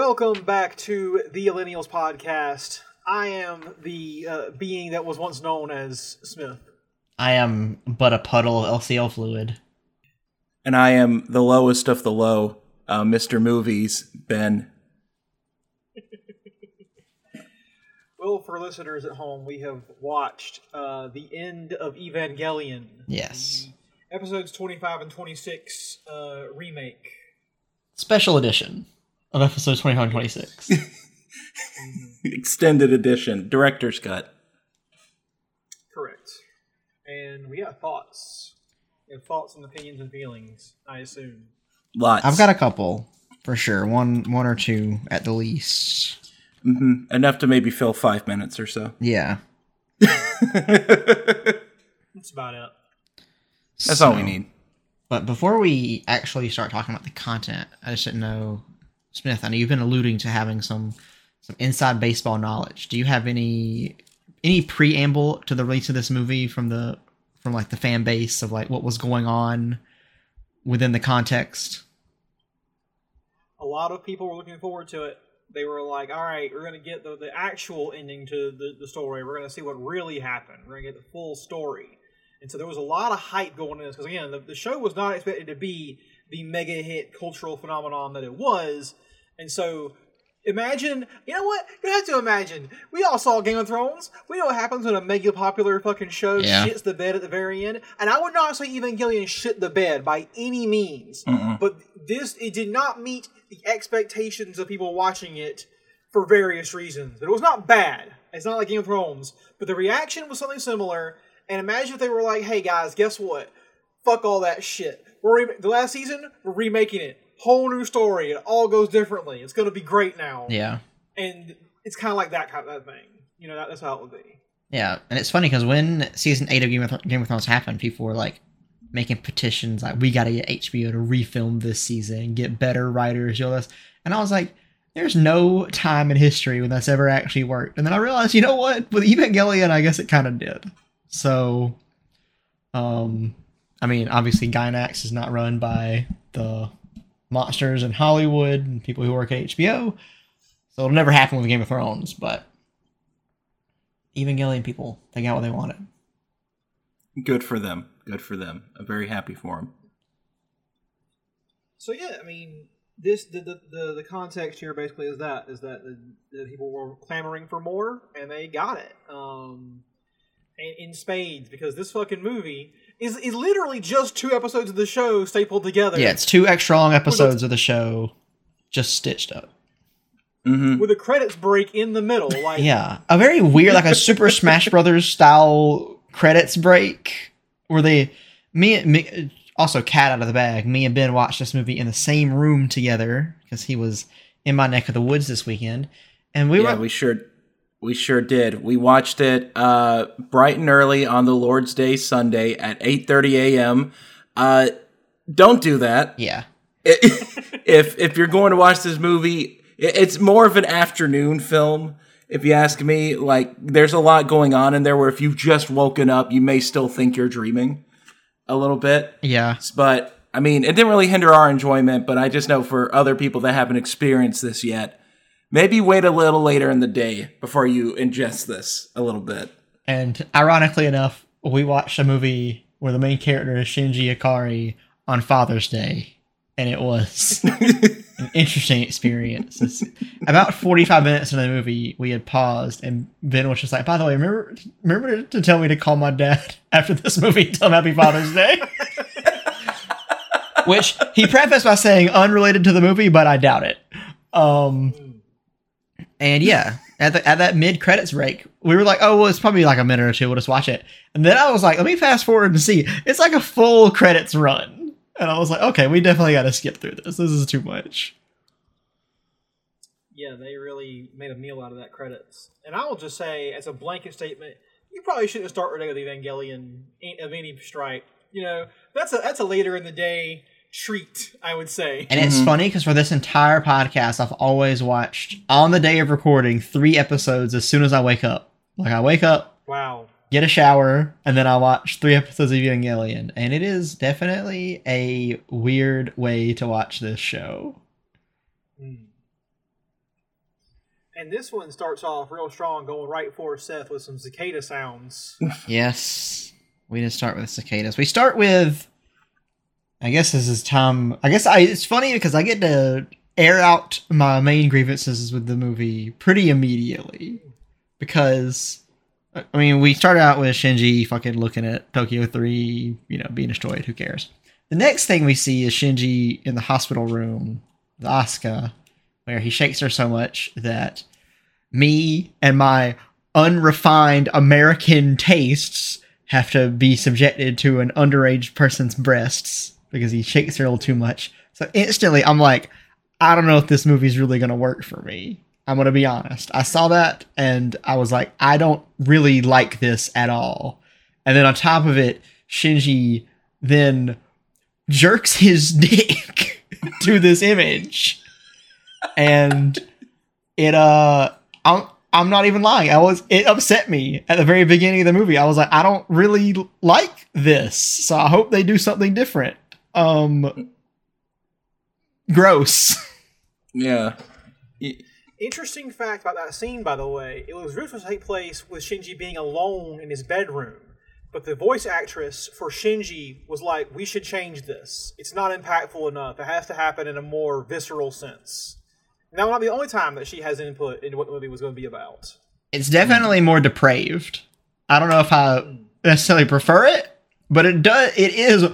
Welcome back to the Millennials Podcast. I am the uh, being that was once known as Smith. I am but a puddle of LCL fluid. And I am the lowest of the low, uh, Mr. Movies, Ben. Well, for listeners at home, we have watched uh, the end of Evangelion. Yes. Episodes 25 and 26 uh, remake. Special edition of episodes 25 and 26. Extended edition, director's cut. Correct. And we got thoughts. We have thoughts and opinions and feelings, I assume. Lots. I've got a couple for sure. One one or two at the least. hmm Enough to maybe fill five minutes or so. Yeah. That's about it. That's all we need. But before we actually start talking about the content, I just didn't know Smith, I know you've been alluding to having some some inside baseball knowledge. Do you have any any preamble to the release of this movie from the from like the fan base of like what was going on within the context? A lot of people were looking forward to it. They were like, all right, we're going to get the, the actual ending to the, the story. We're going to see what really happened. We're going to get the full story. And so there was a lot of hype going into this because, again, the, the show was not expected to be the mega hit cultural phenomenon that it was. And so imagine, you know what? You have to imagine. We all saw Game of Thrones. We know what happens when a mega popular fucking show Yeah. shits the bed at the very end. And I would not say Evangelion shit the bed by any means. But this, it did not meet the expectations of people watching it for various reasons. But it was not bad. It's not like Game of Thrones. But the reaction was something similar. And imagine if they were like, hey guys, guess what? Fuck all that shit. We're re- the last season, we're remaking it. Whole new story. It all goes differently. It's gonna be great now. Yeah. And it's kind of like that kind of thing. You know, that, that's how it would be. Yeah, and it's funny because when season eight of Game of, Game of Thrones happened, people were like making petitions like, "We got to get HBO to refilm this season, get better writers, you know this." And I was like, "There's no time in history when that's ever actually worked." And then I realized, you know what? With Evangelion, I guess it kind of did. So, um, I mean, obviously, Gainax is not run by the monsters in Hollywood and people who work at HBO, so it'll never happen with Game of Thrones, but. Evangelion people, they got what they wanted. Good for them. Good for them. I'm very happy for them. So yeah, I mean, this the the, the, the context here basically is that is that the, the people were clamoring for more and they got it. Um, in, in spades because this fucking movie is is literally just two episodes of the show stapled together. Yeah, it's two extra long episodes of the show, just stitched up. hmm with a credits break in the middle. Like Yeah, a very weird, like a Super Smash Brothers style credits break, where they, me, me, also cat out of the bag. Me and Ben watched this movie in the same room together because he was in my neck of the woods this weekend, and we yeah, were we sure we sure did. We watched it uh, bright and early on the Lord's Day Sunday at 8:30 a.m. Uh, don't do that. yeah, if if you're going to watch this movie, it's more of an afternoon film. If you ask me, like there's a lot going on in there where if you've just woken up, you may still think you're dreaming a little bit. yeah. But I mean, it didn't really hinder our enjoyment. But I just know for other people that haven't experienced this yet, maybe wait a little later in the day before you ingest this a little bit. And ironically enough, we watched a movie where the main character is Shinji Ikari on Father's Day, and it was an interesting experience. It's about 45 minutes into the movie, we had paused, and Ben was just like, by the way, remember remember to tell me to call my dad after this movie tell him Happy Father's Day? Which he prefaced by saying unrelated to the movie, but I doubt it. Um, and yeah, at, the, at that mid credits break, we were like, oh, well, it's probably like a minute or two. We'll just watch it. And then I was like, let me fast forward and see. It's like a full credits run. And I was like, okay, we definitely got to skip through this. This is too much. Yeah, they really made a meal out of that credits. And I will just say, as a blanket statement, you probably shouldn't start with the Evangelion of any stripe. You know, that's a that's a later in the day treat, I would say. And it's funny because for this entire podcast, I've always watched on the day of recording three episodes as soon as I wake up. Like I wake up, Wow. get a shower, and then I watch three episodes of Young Evangelion. And it is definitely a weird way to watch this show. Mm. And this one starts off real strong, going right for Seth with some cicada sounds. Yes. We didn't start with cicadas. We start with I guess this is time I guess I it's funny because I get to air out my main grievances with the movie pretty immediately. Because I mean we started out with Shinji fucking looking at Tokyo 3, you know, being destroyed, who cares? The next thing we see is Shinji in the hospital room, the Asuka, where he shakes her so much that me and my unrefined American tastes have to be subjected to an underage person's breasts because he shakes her a little too much. So instantly, I'm like, I don't know if this movie's really going to work for me. I'm going to be honest. I saw that and I was like, I don't really like this at all. And then on top of it, Shinji then jerks his dick to this image. And it, uh, I'm, I'm not even lying. I was it upset me at the very beginning of the movie. I was like, I don't really like this, so I hope they do something different. Um, gross. Yeah. Interesting fact about that scene, by the way, it was supposed to take place with Shinji being alone in his bedroom. But the voice actress for Shinji was like, we should change this. It's not impactful enough. It has to happen in a more visceral sense. And that will not be the only time that she has input into what the movie was going to be about. It's definitely more depraved. I don't know if I necessarily prefer it, but it does. It is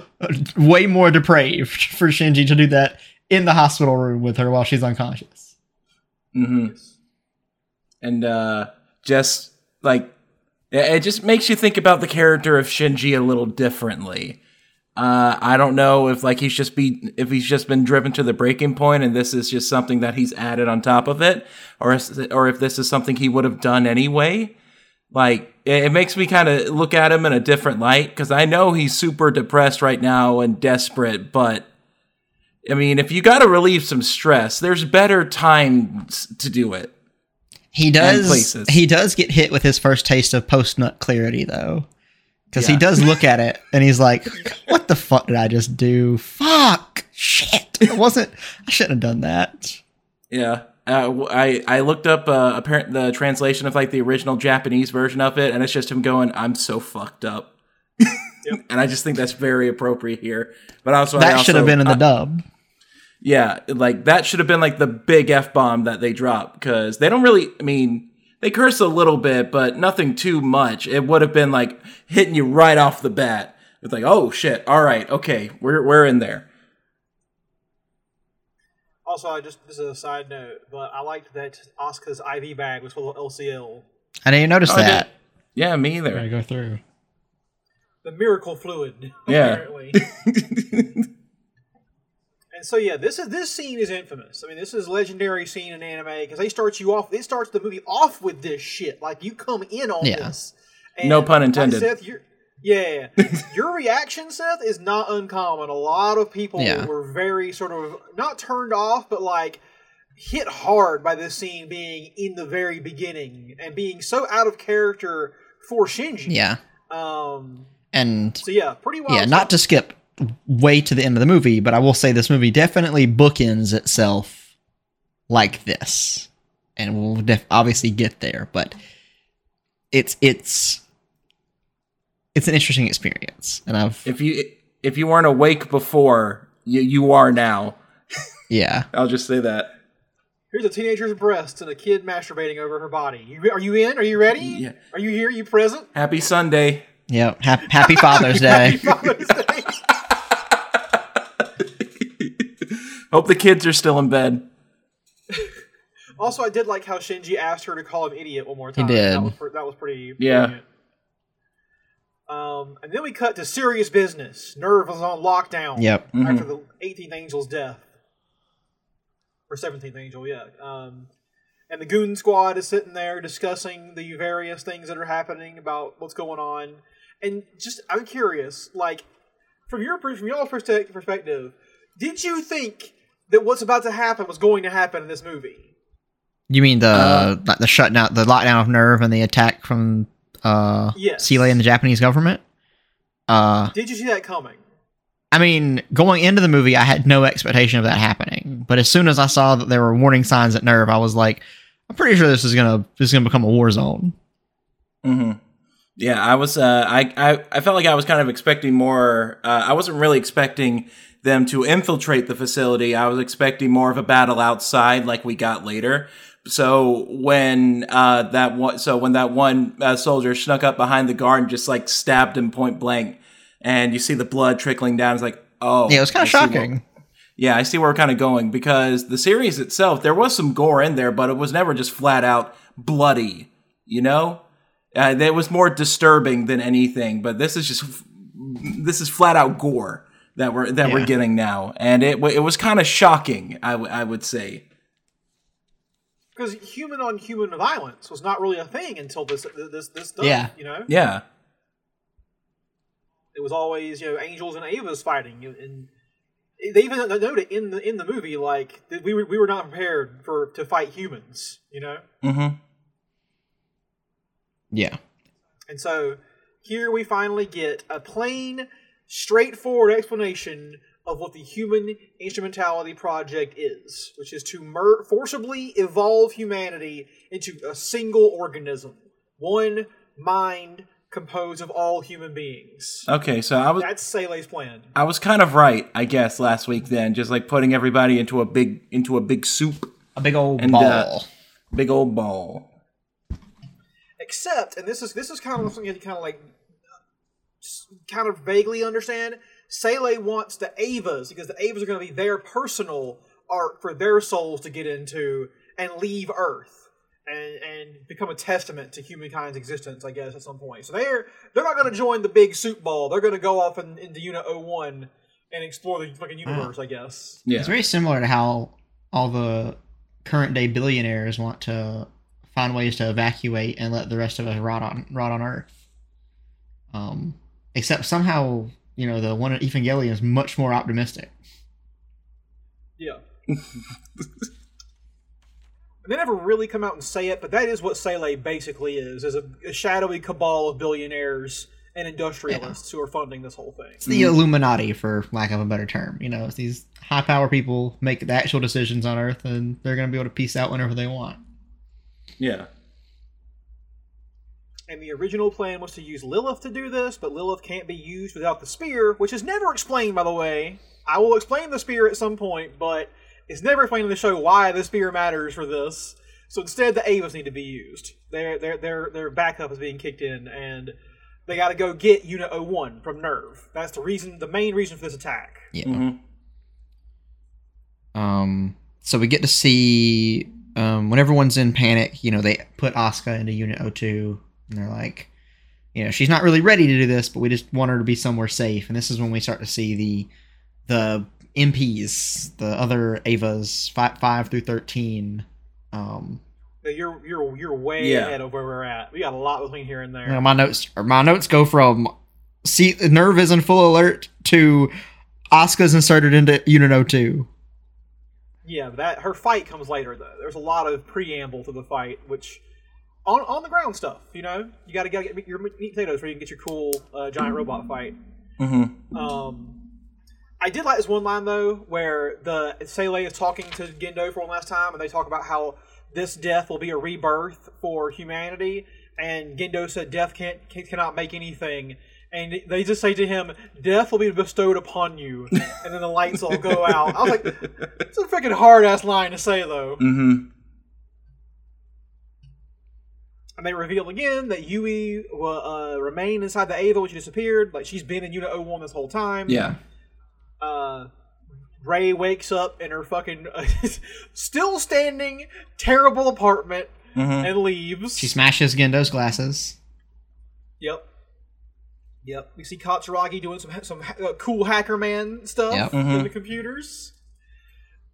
way more depraved for Shinji to do that in the hospital room with her while she's unconscious. hmm And uh, just like it just makes you think about the character of Shinji a little differently. Uh, I don't know if like he's just be if he's just been driven to the breaking point, and this is just something that he's added on top of it, or or if this is something he would have done anyway. Like it, makes me kind of look at him in a different light because I know he's super depressed right now and desperate, but I mean, if you got to relieve some stress, there's better times to do it. He does. He does get hit with his first taste of post nut clarity, though, because he does look at it and he's like, "What the fuck did I just do? Fuck, shit! It wasn't. I shouldn't have done that." Yeah. Uh, w- I I looked up uh, apparent the translation of like the original Japanese version of it, and it's just him going, "I'm so fucked up," and I just think that's very appropriate here. But also, I That should have been in the uh, dub. yeah, like that should have been like the big f bomb that they drop because they don't really. I mean, they curse a little bit, but nothing too much. It would have been like hitting you right off the bat. It's like, oh shit, all right, okay, we're we're in there. Also, I just this is a side note, but I liked that Asuka's IV bag was full of LCL, I didn't even notice Oh, I that. Yeah, me either. Gotta go through. the miracle fluid. Yeah. Apparently. And so yeah, this is this scene is infamous. I mean, this is a legendary scene in anime because they start you off. It starts the movie off with this shit. Like you come in on Yeah. this. No pun like, intended. Seth, your yeah, your reaction, Seth, is not uncommon. A lot of people Yeah. were very sort of not turned off, but like hit hard by this scene being in the very beginning and being so out of character for Shinji. Yeah, Um. and So yeah, pretty well. yeah, not to skip way to the end of the movie, but I will say this movie definitely bookends itself like this, and we'll def- obviously get there. But it's it's it's an interesting experience, and I've if you if you weren't awake before, you you are now. Yeah. I'll just say that. Here's a teenager's breasts and a kid masturbating over her body. You, are you in? Are you ready? Yeah. Are you here? Are you present? Happy Sunday. Yep. Happy, happy Father's Day. happy Father's Day. Hope the kids are still in bed. Also, I did like how Shinji asked her to call him idiot one more time. He did. That was, pre- that was pretty. Yeah. brilliant. Um, and then we cut to serious business. NERV was on lockdown. Yep. After the 18th angel's death, or 17th angel, yeah. Um, and the goon squad is sitting there discussing the various things that are happening about what's going on. And just, I'm curious, like, from your from your perspective, perspective, did you think that what's about to happen was going to happen in this movie? You mean the Uh, like the shutdown, the lockdown of NERV, and the attack from uh, Yes. SEELE and the Japanese government? Uh, Did you see that coming? I mean, going into the movie, I had no expectation of that happening. But as soon as I saw that there were warning signs at NERV, I was like, I'm pretty sure this is gonna this is gonna become a war zone. hmm Yeah, I was. Uh, I, I I felt like I was kind of expecting more. Uh, I wasn't really expecting them to infiltrate the facility. I was expecting more of a battle outside, like we got later. So when uh, that one, so when that one uh, soldier snuck up behind the guard and just like stabbed him point blank, and you see the blood trickling down, it's like, oh, Yeah, it was kind of shocking. yeah, I see where we're kind of going because the series itself, there was some gore in there, but it was never just flat out bloody. You know, uh, it was more disturbing than anything. But this is just this is flat out gore that we're that we're getting now, and it it was kind of shocking. I, w- I would say. Because human on human violence was not really a thing until this this this stuff. Yeah. You know, Yeah, it was always you know angels and Avas fighting, and they even noted in the in the movie like we were we were not prepared for to fight humans. You know, Mm-hmm. Yeah. and so here we finally get a plain, straightforward explanation of what the Human Instrumentality Project is, which is to mer- forcibly evolve humanity into a single organism, one mind composed of all human beings. Okay, so I was That's SEELE's plan. I was kind of right, I guess, last week. Then just like putting everybody into a big into a big soup, A big old And, ball. uh, big old ball. Except, and this is this is kind of something you kind of like, kind of vaguely understand. SEELE wants the Avas because the Avas are going to be their personal art for their souls to get into and leave Earth and and become a testament to humankind's existence. I guess at some point. So they're they're not going to join the big soup ball. They're going to go off in, into Unit 01 and explore the fucking universe. I guess. Yeah, It's very similar to how all the current day billionaires want to find ways to evacuate and let the rest of us rot on rot on Earth. Um, except somehow, you know, the one at Evangelion is much more optimistic. Yeah. they never really come out and say it, but that is what SEELE basically is: is a, a shadowy cabal of billionaires and industrialists who are funding this whole thing. It's the Illuminati, for lack of a better term. You know, it's these high power people make the actual decisions on Earth, and they're going to be able to peace out whenever they want. yeah. And the original plan was to use Lilith to do this, but Lilith can't be used without the spear, which is never explained, by the way. I will explain the spear at some point, but it's never explained in the show why the spear matters for this. So instead, the Avas need to be used. Their their their their backup is being kicked in, and they got to go get Unit 01 from NERV. That's the reason, the main reason for this attack. Yeah. Mhm. Um, so we get to see um, when everyone's in panic, you know, they put Asuka into Unit 02, and they're like, you know, she's not really ready to do this, but we just want her to be somewhere safe. And this is when we start to see the the MPs, the other Avas, five, five through thirteen. Um, You're you're you're way Yeah. ahead of where we're at. We got a lot between here and there. you know, my notes, or my notes go from see NERV is in full alert to Asuka's inserted into Unit 02. Yeah, but that her fight comes later though. There's a lot of preamble to the fight, which on on the ground stuff. You know, you got to get your meat potatoes where you can get your cool uh, giant robot fight. Mm-hmm. Um, I did like this one line though, where the SEELE is talking to Gendo for one last time, and they talk about how this death will be a rebirth for humanity. And Gendo said, "Death can't can- cannot make anything." and they just say to him, "Death will be bestowed upon you," and then the lights all go out. I was like, "It's a freaking hard ass line to say, though." Mm-hmm. And they reveal again that Yui will uh, remain inside the Ava when she disappeared. Like she's been in Unit 01 this whole time. Yeah. Uh, Rei wakes up in her fucking still standing terrible apartment Mm-hmm. and leaves. She smashes Gendo's glasses. Yep. Yep. We see Katsuragi doing some some uh, cool hacker man stuff Yep. in the computers.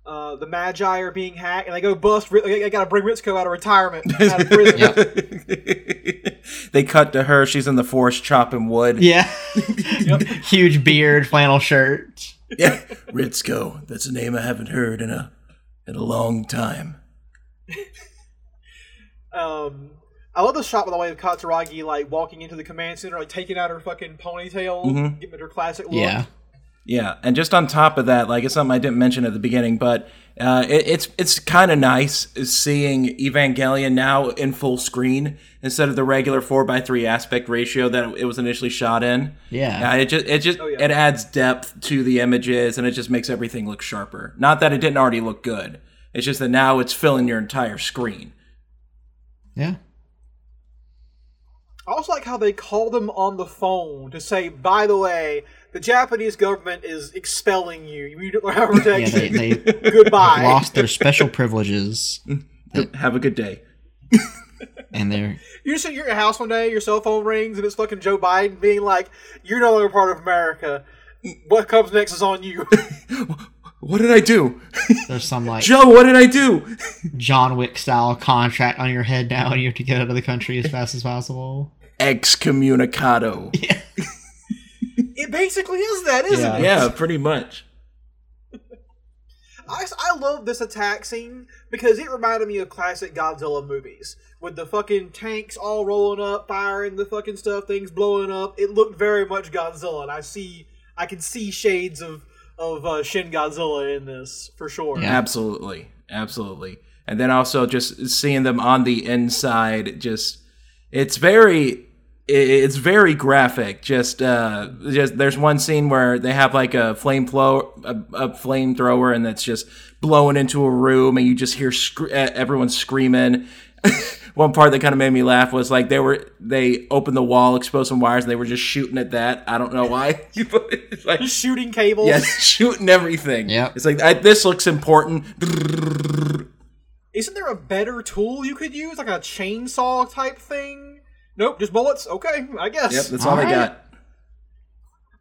Uh, the Magi are being hacked, and they go bust. I got to bring Ritsuko out of retirement, out of prison. Yep. they cut to her. She's in the forest chopping wood. Yeah. Huge beard, flannel shirt. Yeah. Ritsuko. That's a name I haven't heard in a in a long time. Um, I love the shot by the way of Katsuragi like walking into the command center, like taking out her fucking ponytail, getting her classic look. Yeah. Yeah, and just on top of that, like it's something I didn't mention at the beginning, but uh, it, it's it's kind of nice seeing Evangelion now in full screen instead of the regular four by three aspect ratio that it was initially shot in. Yeah. Yeah, it just it just Oh, yeah. it adds depth to the images and it just makes everything look sharper. Not that it didn't already look good. It's just that now it's filling your entire screen. Yeah. I also like how they call them on the phone to say, by the way, the Japanese government is expelling you. You need to learn how to Yeah, protect they, you. they Goodbye. lost their special privileges Have a good day. and they're you're sitting in your house one day, your cell phone rings, and it's fucking Joe Biden being like, "You're no longer part of America. What comes next is on you." What did I do? there's some like Joe, what did I do? John Wick style contract on your head now and you have to get out of the country as fast as possible. Excommunicado. it basically is that, isn't Yeah. it? yeah, pretty much. I, I love this attack scene because it reminded me of classic Godzilla movies with the fucking tanks all rolling up, firing the fucking stuff, things blowing up. It looked very much Godzilla, and I see, I can see shades of of uh, Shin Godzilla in this for sure. Yeah. Absolutely, absolutely. And then also just seeing them on the inside, just it's very i- it's very graphic. Just uh, just there's one scene where they have like a flame flow a, a flamethrower, and that's just blowing into a room, and you just hear scr- uh, everyone screaming. one part that kind of made me laugh was like they were they opened the wall, exposed some wires, and they were just shooting at that. I don't know why. It's like, Just shooting cables. Yes, shooting everything. Yeah, It's like I, this looks important. Isn't there a better tool you could use, like a chainsaw type thing? Nope, just bullets. Okay, I guess. Yep, that's all, I Alright. got.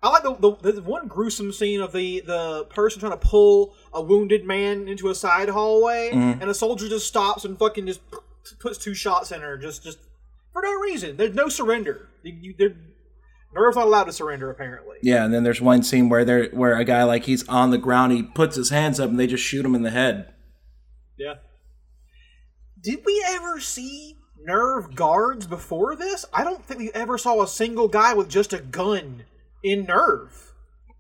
I like the, the the one gruesome scene of the the person trying to pull a wounded man into a side hallway, mm-hmm. and a soldier just stops and fucking just puts two shots in her, just just for no reason. There's no surrender. You, you, they're NERV's not allowed to surrender, apparently. Yeah, and then there's one scene where there where a guy like he's on the ground, he puts his hands up, and they just shoot him in the head. Yeah. Did we ever see NERV guards before this? I don't think we ever saw a single guy with just a gun in NERV.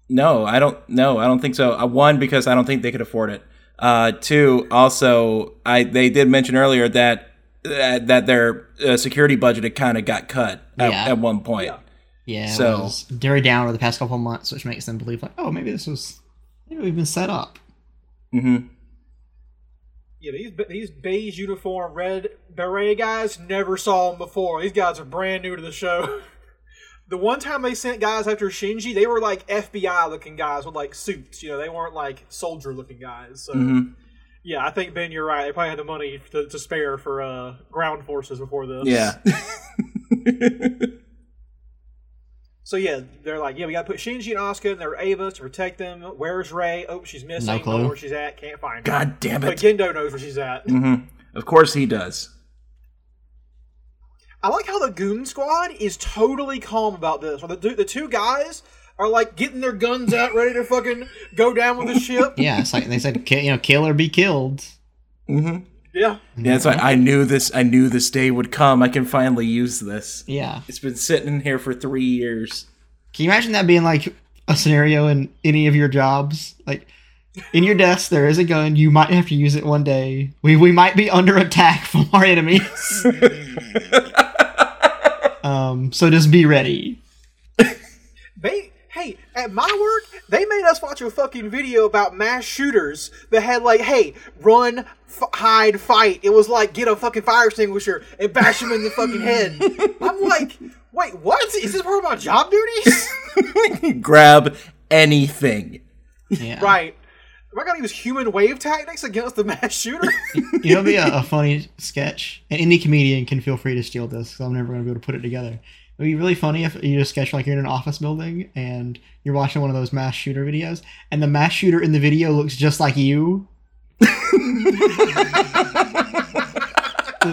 No, I don't. No, I don't think so. Uh, one because I don't think they could afford it. Uh, two, also, I they did mention earlier that that, that their uh, security budget had kind of got cut at, Yeah. at one point. Yeah. Yeah, So- was very down over the past couple of months, which makes them believe like, oh, maybe this was maybe we've been set up. Mm-hmm. Yeah, these these beige uniform red beret guys never saw them before. These guys are brand new to the show. the one time they sent guys after Shinji, they were like FBI looking guys with like suits. You know, they weren't like soldier looking guys. So Mhm. yeah, I think Ben, you're right. They probably had the money to, to spare for uh, ground forces before this. Yeah. So yeah, they're like, yeah, we gotta put Shinji and Asuka in their Avas to protect them. Where's Rei? Oh, she's missing. No Don't know where she's at. Can't find her. God damn it! But it. Gendo knows where she's at. Mm-hmm. Of course he does. I like how the Goon Squad is totally calm about this. Where the the two guys are like getting their guns out, ready to fucking go down with the ship. Yeah, it's like they said, you know, kill or be killed. Mm-hmm. Yeah, Yeah, it's like I knew this. I knew this day would come. I can finally use this. Yeah. It's been sitting in here for three years. Can you imagine that being like a scenario in any of your jobs? Like in your desk, there is a gun. You might have to use it one day. We we might be under attack from our enemies. um, so just be ready. They hey, at my work, they made us watch a fucking video about mass shooters that had like, hey, run, f- hide, fight. It was like get a fucking fire extinguisher and bash them in the fucking head. I'm like, wait, what? Is this part of my job duties? Grab anything. Yeah. right. Am I gonna use human wave tactics against the mass shooter? You know, it'd be a, a funny sketch, and any comedian can feel free to steal this because I'm never going to be able to put it together. It'd be really funny if you just sketch like you're in an office building and you're watching one of those mass shooter videos, and the mass shooter in the video looks just like you. and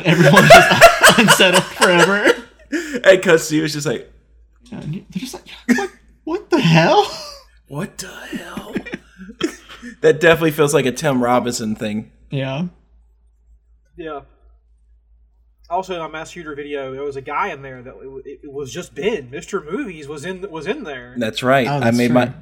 everyone's just unsettled forever. And Custody was just like, they're just like, what, what the hell? what the hell? That definitely feels like a Tim Robinson thing. Yeah. yeah. Also, in a mass shooter video, there was a guy in there that it, it was just Ben. Mister Movies was in was in there. That's right. Oh, I made true. my.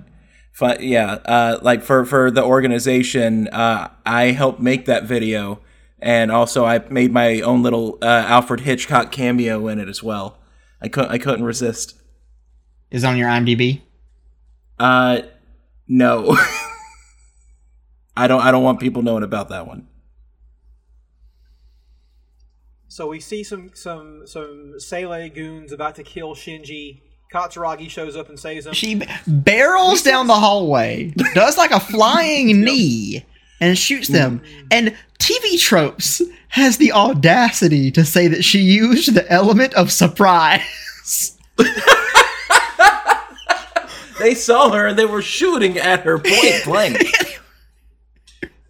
Fi- yeah, uh, like for for the organization, uh, I helped make that video, and also I made my own little uh, Alfred Hitchcock cameo in it as well. I couldn't I couldn't resist. Is it on your IMDb. Uh, no, I don't I don't want people knowing about that one. So we see some some some SEELE goons about to kill Shinji. Katsuragi shows up and saves him. She barrels down the hallway, does like a flying knee, and shoots them. Mm-hmm. And TV Tropes has the audacity to say that she used the element of surprise. They saw her and they were shooting at her point blank.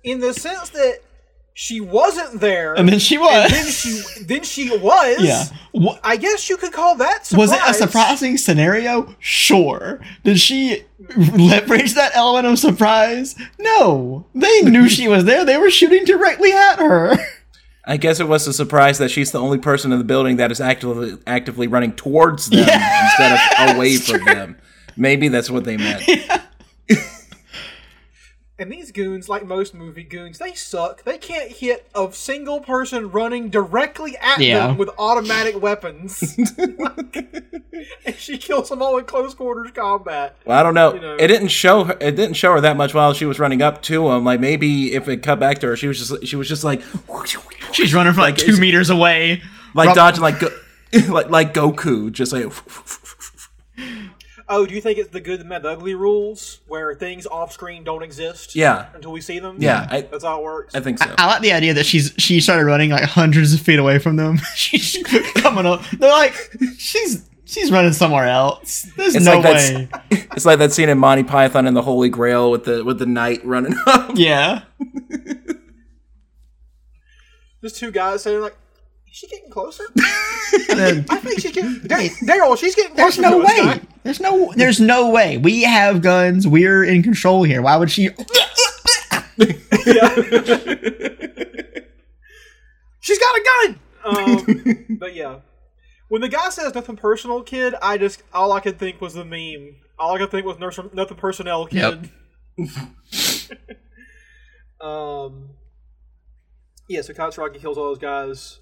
in the sense that she wasn't there, And then she and was. then she then she was. Yeah. Wha- I guess you could call that surprise. Was it a surprising scenario? Sure. Did she leverage that element of surprise? No. They knew she was there. They were shooting directly at her. I guess it was a surprise that she's the only person in the building that is actively actively running towards them Yeah, instead of away from true. them. Maybe that's what they meant. And these goons, like most movie goons, they suck. They can't hit a single person running directly at Yeah. them with automatic weapons. and she kills them all in close quarters combat. Well, I don't know. You know. It didn't show her. It didn't show her that much while she was running up to him. Like maybe if it cut back to her, she was just she was just like She's running from like two meters away. like Rob- dodging like go, like like Goku, just like Oh, do you think it's the good, the bad, the ugly rules where things off screen don't exist? yeah. Until we see them? Yeah, I- That's how it works. I think so. I like the idea that she's she started running like hundreds of feet away from them. she's coming up. They're like, she's she's running somewhere else. There's It's no like way. It's like that scene in Monty Python and the Holy Grail with the with the knight running up. Yeah. Just two guys saying like, is she getting closer? Then I think she's getting. Dar- Daryl, she's getting there's no to us, way. guy. There's no there's no way. We have guns. We're in control here. Why would she She's got a gun. Um, but yeah, when the guy says nothing personal, kid, I just all I could think was the meme. All I could think was nurse, nothing personnel, kid. um. Yeah, so Katsuragi kills all those guys.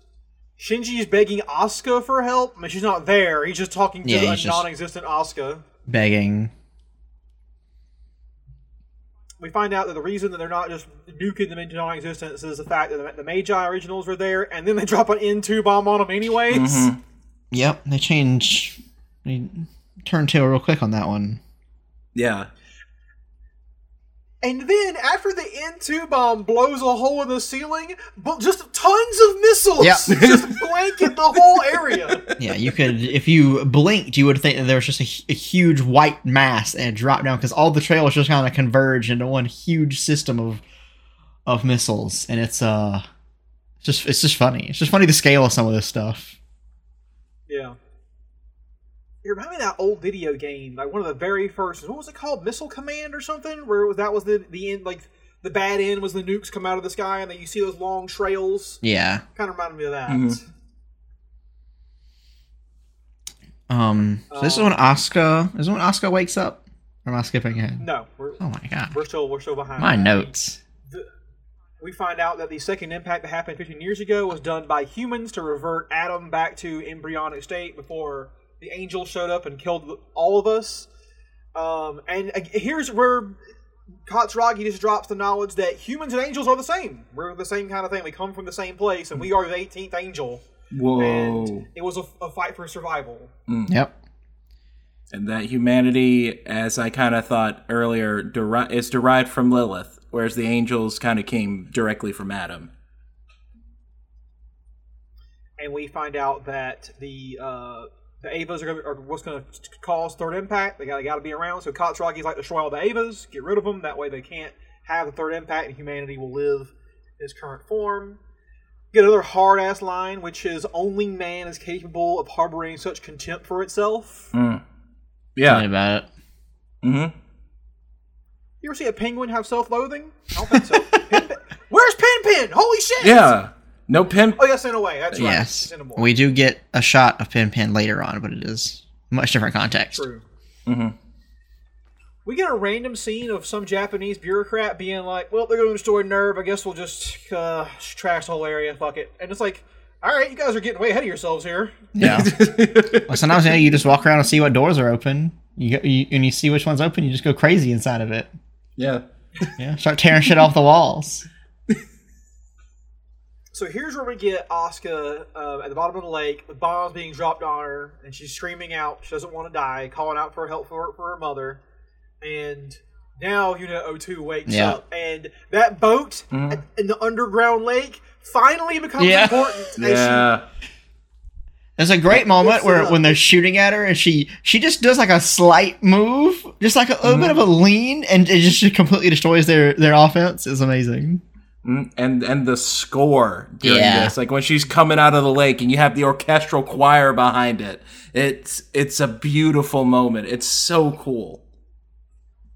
Shinji's begging Asuka for help. I mean, she's not there. He's just talking to Yeah, a non-existent Asuka. begging? we find out that the reason that they're not just nuking them into non-existence is the fact that the, the Magi originals were there, and then they drop an N2 bomb on them anyways. Mm-hmm. Yep, they change they turn tail real quick on that one. Yeah. And then after the N2 bomb blows a hole in the ceiling, but just tons of missiles Yep. just blanket the whole area. Yeah, you could if you blinked, you would think that there was just a, a huge white mass and it dropped down because all the trails just kind of converge into one huge system of of missiles, and it's uh just it's just funny. It's just funny the scale of some of this stuff. Yeah. It reminded me of that old video game, like one of the very first. What was it called? Missile Command or something? Where it was, that was the the end, like the bad end was the nukes come out of the sky, and then you see those long trails. Yeah. Kind of reminded me of that. Mhm. Um. So this is when Asuka. This is when Asuka wakes up. Or am I skipping ahead? No, we're Oh my god. we're still we're still behind. My notes. we find out that the second impact that happened 15 years ago was done by humans to revert Adam back to embryonic state before the angel showed up and killed all of us. Um, and uh, here's where Katsuragi just drops the knowledge that humans and angels are the same. We're the same kind of thing. We come from the same place, and we are the 18th angel. Whoa. And it was a, a fight for survival. Yep. And that humanity, as I kind of thought earlier, deri- is derived from Lilith, whereas the angels kind of came directly from Adam. and we find out that the uh, the Avas are, gonna, are what's going to cause third impact. They got got to be around. So Katsuragi's like destroy all the Avas, get rid of them. That way they can't have the third impact, and humanity will live in its current form. Get another hard ass line, which is only man is capable of harboring such contempt for itself. Tell me Yeah. about it. Mm-hmm. You ever see a penguin have self loathing? I don't think so. Pin, Pin- Where's Pin Pin? Holy shit! Yeah. No pin. Oh yes, in a way. That's right. Yes. It's in a more. We do get a shot of Pin Pin later on, but it is much different context. True. Mhm. We get a random scene of some Japanese bureaucrat being like, "Well, they're going to destroy NERV. I guess we'll just uh, trash the whole area. Fuck it." And it's like, "All right, you guys are getting way ahead of yourselves here." Yeah. well, sometimes you, know, you just walk around and see what doors are open. You, go, you and you see which one's open. You just go crazy inside of it. Yeah. Yeah. Start tearing shit off the walls. So here's where we get Asuka uh, at the bottom of the lake with bombs being dropped on her, and she's screaming out. She doesn't want to die, calling out for help for, for her mother. And now Unit 02 wakes Yeah. up, and that boat at- in the underground lake finally becomes Yeah. important. as she- Yeah. There's a great moment where when they're shooting at her and she she just does like a slight move, just like a little bit of a lean, and it just completely destroys their their offense. It's amazing. Mm, And and the score during Yeah. this, like when she's coming out of the lake and you have the orchestral choir behind it. It's it's a beautiful moment. It's so cool.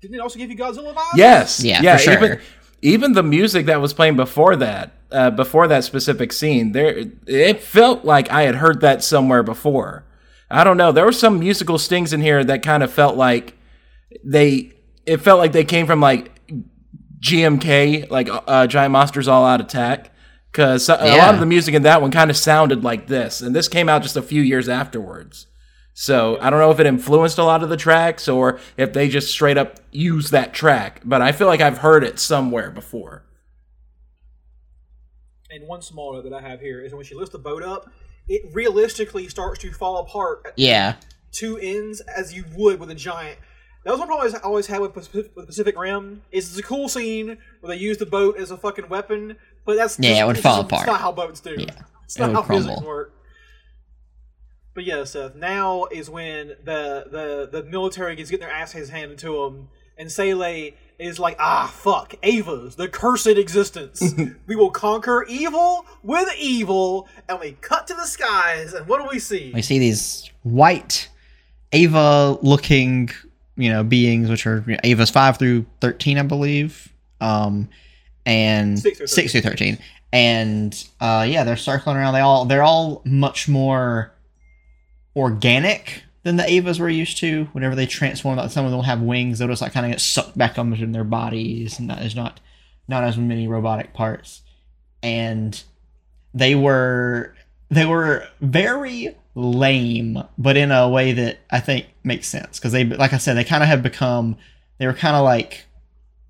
Didn't it also give you Godzilla vibes? Yes. Yeah, Yeah. for sure. Even even the music that was playing before that, uh, before that specific scene, there it felt like I had heard that somewhere before. I don't know. There were some musical stings in here that kind of felt like they. It felt like they came from like GMK, like uh, Giant Monsters All Out Attack, because a Yeah. lot of the music in that one kind of sounded like this, and this came out just a few years afterwards. So I don't know if it influenced a lot of the tracks or if they just straight up used that track, but I feel like I've heard it somewhere before. And one small note that I have here is when she lifts the boat up, it realistically starts to fall apart at Yeah. two ends as you would with a giant. That was one problem I always had with Pacific, with Pacific Rim. Is it's a cool scene where they use the boat as a fucking weapon, but that's Yeah, just- it would fall apart. It's not how boats do. Yeah, it's it not would how physics crumble. work. But yeah, Seth. Now is when the the the military gets getting their asses handed to them, and SEELE is like, ah, fuck, Ava's the cursed existence. we will conquer evil with evil, and we cut to the skies, and what do we see? We see these white Ava looking, you know, beings, which are you know, Ava's five through thirteen, I believe. Um and Six through six through thirteen. And uh yeah, they're circling around. They all they're all much more organic than the Avas we're used to. Whenever they transform, like some of them have wings, they'll just like kind of get sucked back up into their bodies. And there's not not as many robotic parts. And they were they were very lame, but in a way that I think makes sense because they, like I said, they kind of have become. They were kind of like,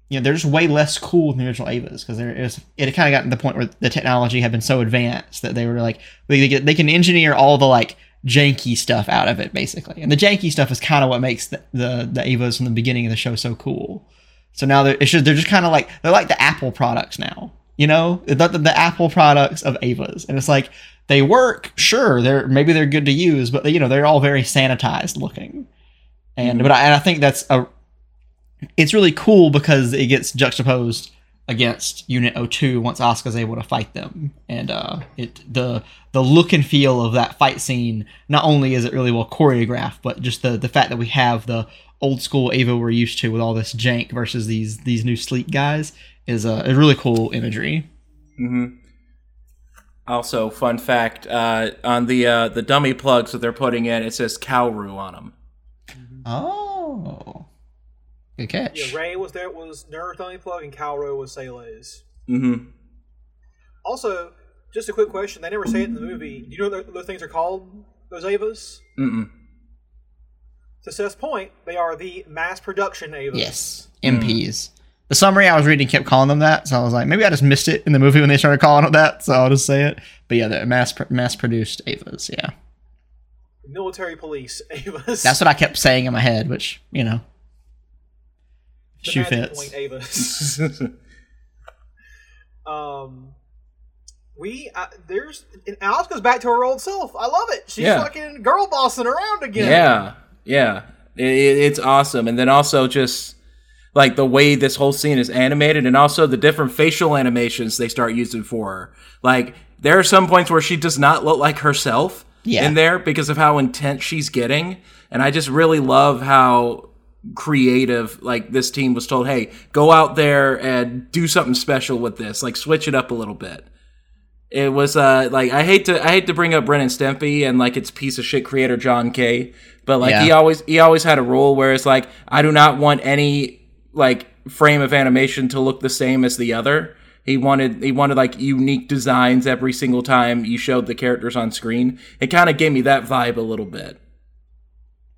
you know, they're just way less cool than the original Avas because it. It had kind of gotten to the point where the technology had been so advanced that they were like they they can engineer all the like janky stuff out of it basically, and the janky stuff is kind of what makes the, the the Avas from the beginning of the show so cool. So now they're just, they're just kind of like they're like the Apple products now. You know, the, the, the Apple products of Avas, and it's like they work. Sure, they're maybe they're good to use, but they, you know they're all very sanitized looking. And but I, and I think that's a it's really cool because it gets juxtaposed against Unit 02 once Asuka's able to fight them, and uh, it the the look and feel of that fight scene. Not only is it really well choreographed, but just the the fact that we have the old school Ava we're used to with all this jank versus these these new sleek guys is a, a really cool imagery. Also, fun fact uh, on the uh, the dummy plugs that they're putting in, it says Kaworu on them. Oh, good catch. Yeah, Rei was there. Was NERV Dummy Plug and Kaworu was SEELE's. Mm-hmm. Also, just a quick question. They never say it in the movie. Do you know what those things are called? Those Avas? Mm-mm. To Seth's point, they are the mass production Avas. Yes, MPs. The summary I was reading kept calling them that, so I was like, maybe I just missed it in the movie when they started calling it that, so I'll just say it. But yeah, they're mass mass produced Avas. Yeah, Military police Avas. that's what I kept saying in my head, which you know, The shoe fits. point Avas. um, we uh, there's and Alice goes back to her old self. I love it. She's Yeah. fucking girl bossing around again. Yeah, yeah, it, it- it's awesome. And then also just like the way this whole scene is animated, and also the different facial animations they start using for her. Like there are some points where she does not look like herself Yeah. in there because of how intense she's getting, and I just really love how creative like this team was told hey go out there and do something special with this like switch it up a little bit it was uh like I hate to I hate to bring up Ren and Stimpy and like its piece of shit creator John Kay, but like he always he always had a rule where it's like I do not want any like frame of animation to look the same as the other. He wanted he wanted like unique designs every single time you showed the characters on screen. It kind of gave me that vibe a little bit.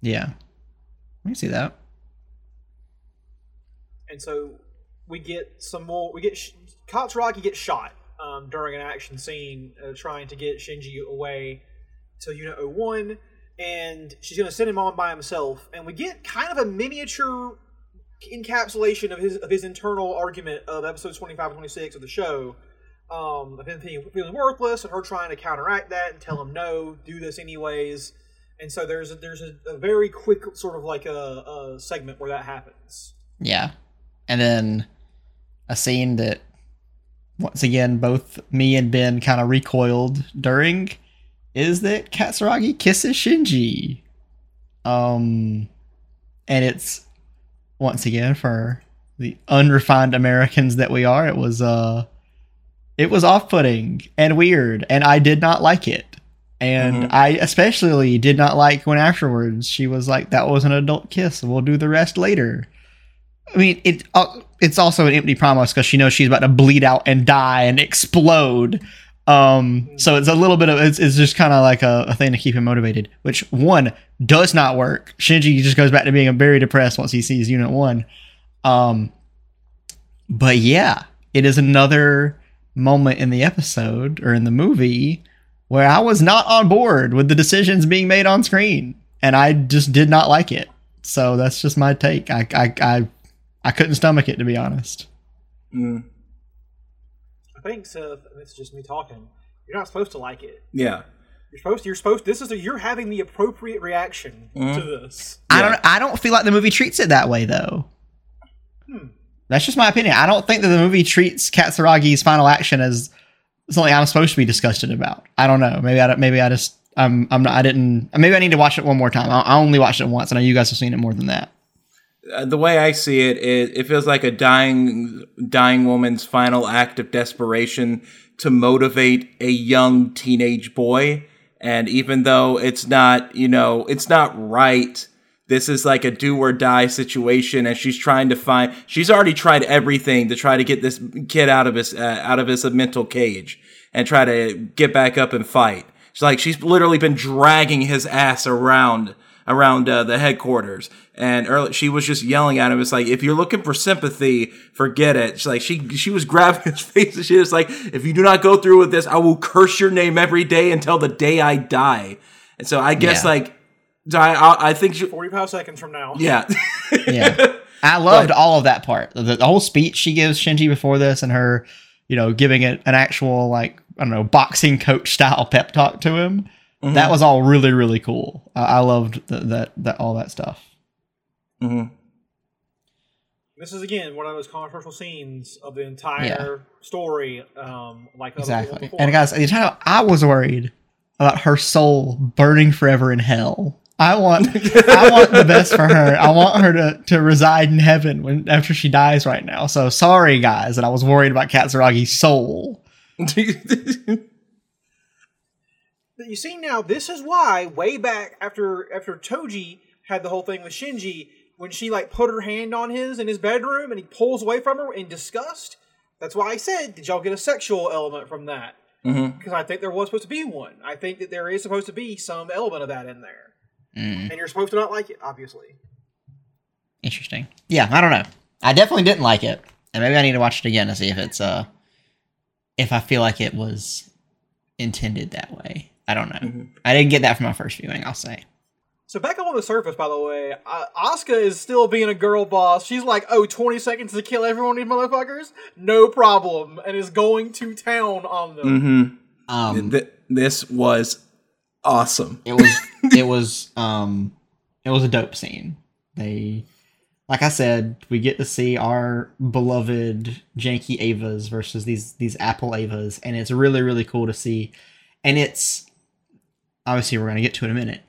yeah, I can see that. and so we get some more. We get Sh- Katsuragi gets shot um, during an action scene, uh, trying to get Shinji away to Unit 01, and she's going to send him on by himself. And we get kind of a miniature encapsulation of his of his internal argument of episodes 25 and 26 of the show. Um, of him feeling, feeling worthless and her trying to counteract that and tell him no, do this anyways. And so there's a, there's a, a very quick sort of like a, a segment where that happens. Yeah. And then a scene that once again both me and Ben kind of recoiled during is that Katsuragi kisses Shinji. Um and it's once again for the unrefined Americans that we are, it was uh it was off-putting and weird and I did not like it. And Mhm. I especially did not like when afterwards she was like, "That was an adult kiss. We'll do the rest later." I mean, it uh, it's also an empty promise because she knows she's about to bleed out and die and explode. Um, so it's a little bit of it's, it's just kind of like a, a thing to keep him motivated, which one does not work. Shinji just goes back to being very depressed once he sees Unit One. Um, but yeah, it is another moment in the episode or in the movie where I was not on board with the decisions being made on screen, and I just did not like it. So that's just my take. I I I, I couldn't stomach it to be honest. Mm, I think Seth, and this just me talking. You're not supposed to like it. yeah. You're supposed. To, you're supposed. This is. A, you're having the appropriate reaction Mhm. to this. I don't I don't feel like the movie treats it that way though. That's just my opinion. I don't think that the movie treats Katsuragi's final action as something I'm supposed to be disgusted about. I don't know. Maybe I don't, maybe I just I'm I'm not I didn't maybe I need to watch it one more time. I, I only watched it once. and I know you guys have seen it more than that. Uh, the way I see it, it, it feels like a dying, dying woman's final act of desperation to motivate a young teenage boy. And even though it's not, you know, it's not right, this is like a do or die situation, and she's trying to find. She's already tried everything to try to get this kid out of his uh, out of his mental cage and try to get back up and fight. She's like she's literally been dragging his ass around around uh, the headquarters. And early, she was just yelling at him. It's like, if you're looking for sympathy, forget it. She's like, she she was grabbing his face and she was like, if you do not go through with this, I will curse your name every day until the day I die. And so I guess Yeah. like, so I I, I think she, 45 seconds from now. yeah, Yeah. I loved But- all of that part. The, the whole speech she gives Shinji before this and her, you know, giving it an actual like I don't know boxing coach style pep talk to him. Mm-hmm. That was all really really cool. I, I loved the, that that all that stuff. Mhm. This is again one of those controversial scenes of the entire story. Um, like Exactly. And guys, at the time I was worried about her soul burning forever in hell. I want I want the best for her. I want her to, to reside in heaven when after she dies right now. So sorry guys that I was worried about Katsuragi's soul. But you see now, this is why way back after after Toji had the whole thing with Shinji, when she like put her hand on his in his bedroom and he pulls away from her in disgust. That's why I said, did y'all get a sexual element from that? Mhm. Because I think there was supposed to be one. I think that there is supposed to be some element of that in there. Mm, and you're supposed to not like it, obviously. interesting. Yeah, I don't know. I definitely didn't like it, and maybe I need to watch it again to see if it's uh, if I feel like it was intended that way. I don't know. Mm-hmm. I didn't get that from my first viewing. I'll say. So back up on the surface, by the way, uh, Asuka is still being a girl boss. She's like, oh, 20 seconds to kill everyone, of these motherfuckers? No problem. And is going to town on them. Mm-hmm. Um, Th- this was awesome. it was it was um it was a dope scene they like i said we get to see our beloved janky avas versus these these apple avas and it's really really cool to see and it's obviously we're going to get to it in a minute.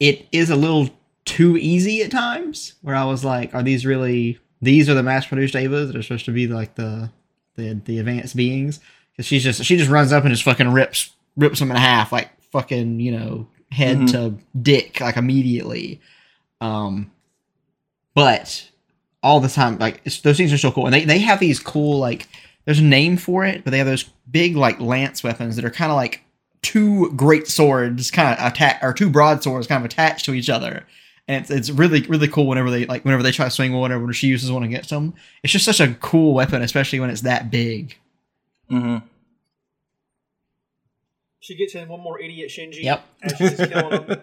It is a little too easy at times where i was like are these really these are the mass produced avas that are supposed to be like the the, the advanced beings? Because she's just she just runs up and just fucking rips rips them in half like fucking you know head Mhm. to dick like immediately. Um but all the time like it's, those things are so cool. And they, they have these cool like there's a name for it but they have those big like lance weapons that are kind of like two great swords kind of attack or two broadswords kind of attached to each other and it's, it's really really cool whenever they like whenever they try to swing one or when she uses one against them it's just such a cool weapon especially when it's that big Mm-hmm. She gets in one more idiot Shinji. Yep. As she's killing him.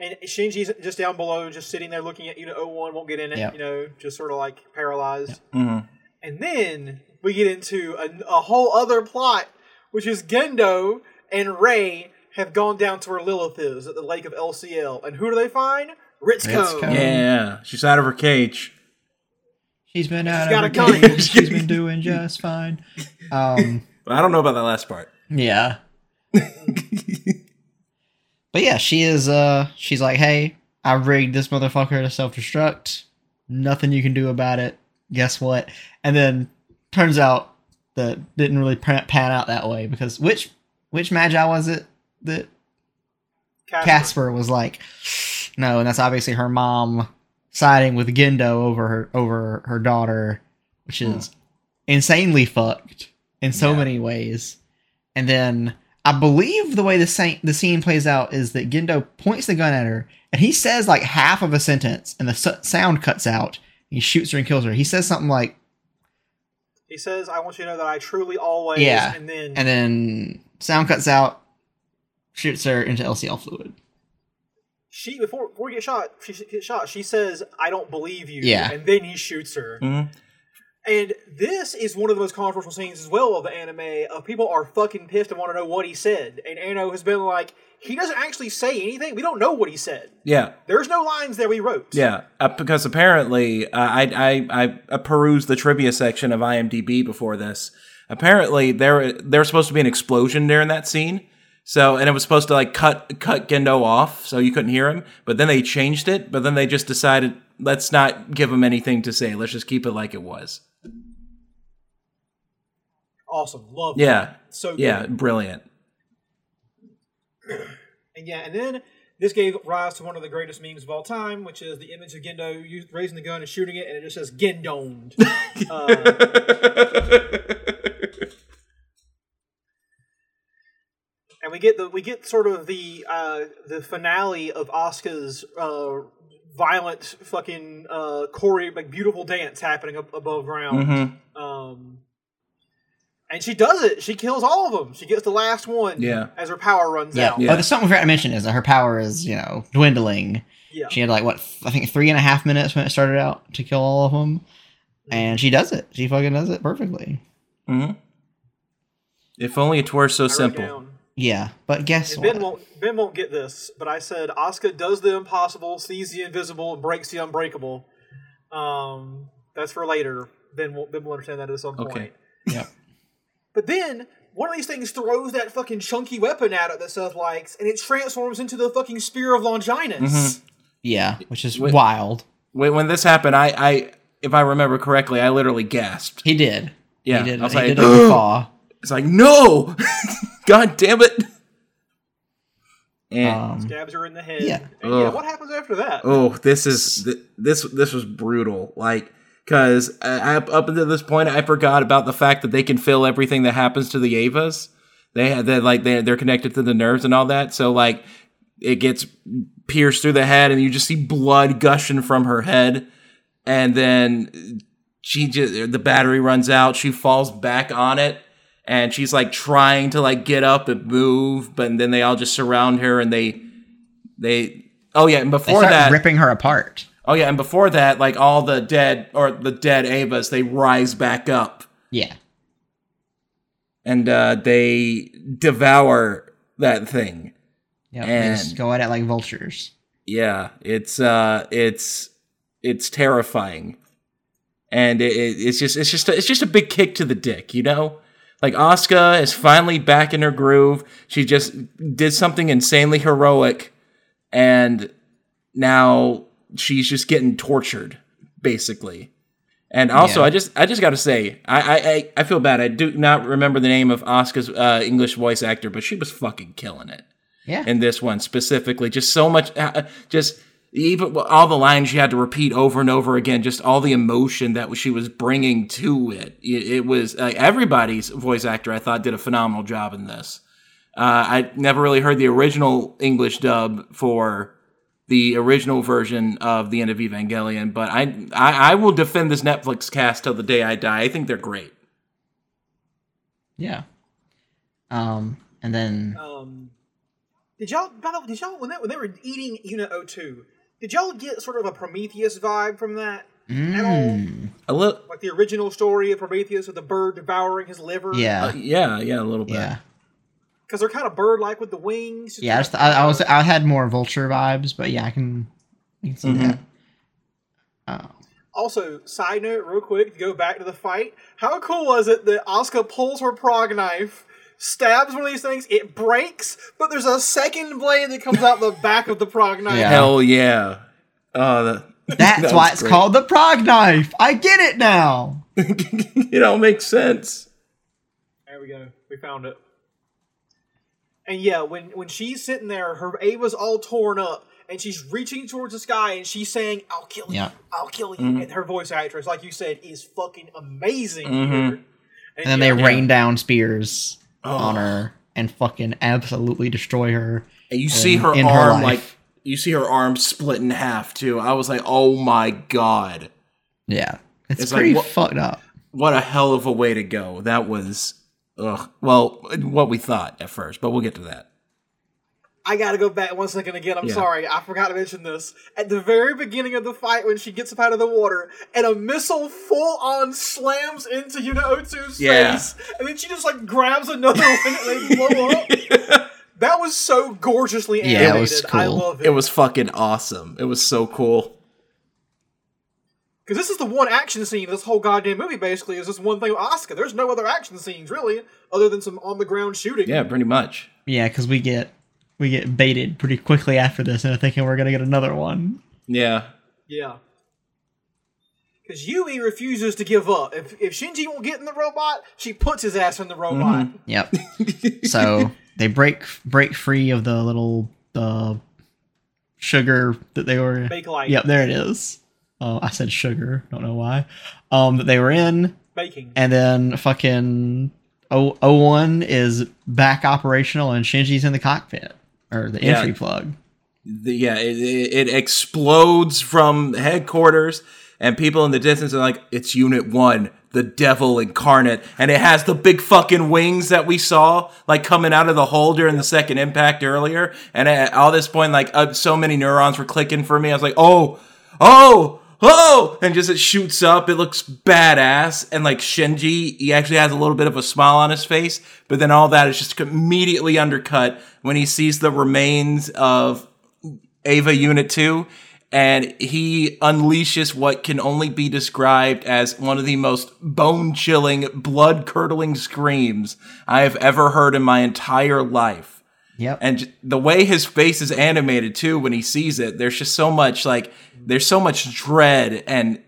And Shinji's just down below, just sitting there looking at Unit 01, won't get in it, Yep. you know, just sort of like paralyzed. mm-hmm. And then we get into a, a whole other plot, which is Gendo and Rei have gone down to where Lilith is at the lake of LCL. And who do they find? Ritsuko. Ritsuko. Yeah, she's out of her cage. she's been out got of a her cage. she's been doing just fine um I don't know about that last part. Yeah. but yeah, she is uh she's like, "Hey, I rigged this motherfucker to self-destruct. Nothing you can do about it. Guess what?" And then turns out that didn't really pan out that way because which which magi was it that Casper. Casper was like, "No," and that's obviously her mom siding with Gendo over her over her daughter, which hmm. is insanely fucked in so Yeah. many ways. And then I believe the way the scene, the scene plays out is that Gendo points the gun at her, and he says like half of a sentence, and the s- sound cuts out. He shoots her and kills her. He says something like, He says, I want you to know that I truly always. Yeah. And then and then sound cuts out, shoots her into LCL fluid. she, before, before he gets shot, she gets shot, she says, I don't believe you. Yeah. And then he shoots her. Mhm. And this is one of the most controversial scenes as well of the anime. Of people are fucking pissed and want to know what he said. And Anno has been like, he doesn't actually say anything. We don't know what he said. Yeah, There's no lines that we wrote. yeah. Uh, because apparently, uh, I, I I perused the trivia section of IMDb before this. Apparently, there there was supposed to be an explosion during that scene. So, and it was supposed to like cut cut Gendo off, so you couldn't hear him. But then they changed it. But then they just decided let's not give him anything to say. Let's just keep it like it was. Awesome. Love Yeah, that. So good. yeah, brilliant. And yeah, and then this gave rise to one of the greatest memes of all time, which is the image of Gendo raising the gun and shooting it, and it just says Gendoned. uh, and we get the we get sort of the uh, the finale of Asuka's uh, violent fucking uh, choreo, like beautiful dance happening above ground. Mhm. Um, and she does it. She kills all of them. She gets the last one. Yeah. As her power runs Yeah. out. Yeah. But there's something we forgot to mention is that her power is, you know, dwindling. Yeah. She had like what I think three and a half minutes when it started out to kill all of them, and she does it. She fucking does it perfectly. hmm If only it were so simple. down. Yeah, but guess And what? Ben won't Ben won't get this, but I said Asuka does the impossible, sees the invisible, and breaks the unbreakable. Um, that's for later. Ben will Ben will understand that at some point. Okay. Yep. But then one of these things throws that fucking chunky weapon at it that Seth likes, and it transforms into the fucking spear of Longinus. Mhm. Yeah, which is Wait. wild. When, when this happened, I, I, if I remember correctly, I literally gasped. He did. Yeah, he did. I was he like, did a guffaw. It's like, no, God damn it. And Um, Stabs her in the head. Yeah. And yeah, what happens after that? oh, this is this this was brutal. Like, because up up until this point, I forgot about the fact that they can feel everything that happens to the Avas. They have that like they they're connected to the nerves and all that. So like, it gets pierced through the head, and you just see blood gushing from her head, and then she just the battery runs out. She falls back on it, and she's like trying to like get up and move, but then they all just surround her, and they they oh yeah, and They before that ripping her apart. Oh yeah, and before that, like all the dead or the dead Avas, they rise back up Yeah. and uh, they devour that thing. Yeah, They just go at it like vultures. Yeah, it's uh, it's it's terrifying, and it, it, it's just it's just a, it's just a big kick to the dick, you know. Like Asuka is finally back in her groove. She just did something insanely heroic, and now she's just getting tortured, basically. And also, Yeah. I just I just got to say, I, I I feel bad. I do not remember the name of Asuka's uh, English voice actor, but she was fucking killing it Yeah. in this one specifically. Just so much, uh, just even all the lines she had to repeat over and over again. Just all the emotion that she was bringing to it. It, it was uh, everybody's voice actor. I thought did a phenomenal job in this. Uh, I never really heard the original English dub for the original version of the end of Evangelion, but I, I I will defend this Netflix cast till the day I die. I think they're great. yeah. Um, and then Um, did y'all? By the way, did y'all when they, when they were eating Unit 02, did y'all get sort of a Prometheus vibe from that at all? Mm, A little, Like the original story of Prometheus with the bird devouring his liver. yeah, uh, yeah, yeah, a little bit. yeah, because they're kind of bird-like with the wings. yeah. I, just, I, I was I had more vulture vibes, but yeah, I can, I can see Mhm. that. Uh, Also, side note, real quick, to go back to the fight, how cool was it that Asuka pulls her prog knife, stabs one of these things, it breaks, but there's a second blade that comes out the back of the prog knife. Yeah. Hell yeah. Oh, the, that's that why it's great. called the prog knife. I get it now. it all makes sense. There we go. We found it. And yeah, when when she's sitting there, her Ava's all torn up, and she's reaching towards the sky, and she's saying, "I'll kill you, Yeah. I'll kill you." Mm-hmm. And her voice actress, like you said, is fucking amazing Mhm. here. And then they yeah, rain down spears Oh. on her and fucking absolutely destroy her. And you see in- her in her arm life. like you see her arm split in half too. I was like, "Oh my god. Yeah, it's, It's like, pretty what- fucked up. What a hell of a way to go." That was ugh. Well, what we thought at first, but we'll get to that. I gotta go back one second again. I'm Yeah. sorry, I forgot to mention this. At the very beginning of the fight, when she gets up out of the water, and a missile full on slams into Unit 02's Yeah. face, and then she just like grabs another one and they blow up. That was so gorgeously animated. Yeah, it was I cool. love it. It was fucking awesome. It was so cool. Because this is the one action scene of this whole goddamn movie, basically, is this one thing with Asuka. There's no other action scenes, really, other than some on the ground shooting. Yeah, pretty much. Yeah, because we get we get baited pretty quickly after this into thinking we're gonna get another one. Yeah. Yeah. Because Yui refuses to give up. If, if Shinji won't get in the robot, she puts his ass in the robot. Mm-hmm. Yep. so they break break free of the little the sugar that they were. Bakelite. Yep, there it is. Uh, I said sugar. Don't know why. Um, that they were in, Baking. and then fucking O O one is back operational, and Shinji's in the cockpit or the Yeah. entry plug. The, yeah, it, it, explodes from headquarters, and people in the distance are like, "It's Unit One, the Devil incarnate," and it has the big fucking wings that we saw like coming out of the hole during the second impact earlier. And at all this point, like uh, so many neurons were clicking for me. I was like, "Oh, oh." Oh, and just it shoots up. It looks badass. And like Shinji, he actually has a little bit of a smile on his face, but then all that is just immediately undercut when he sees the remains of Ava Unit 2, and he unleashes what can only be described as one of the most bone chilling, blood curdling screams I have ever heard in my entire life. Yep. And the way his face is animated too when he sees it, there's just so much like, there's so much dread and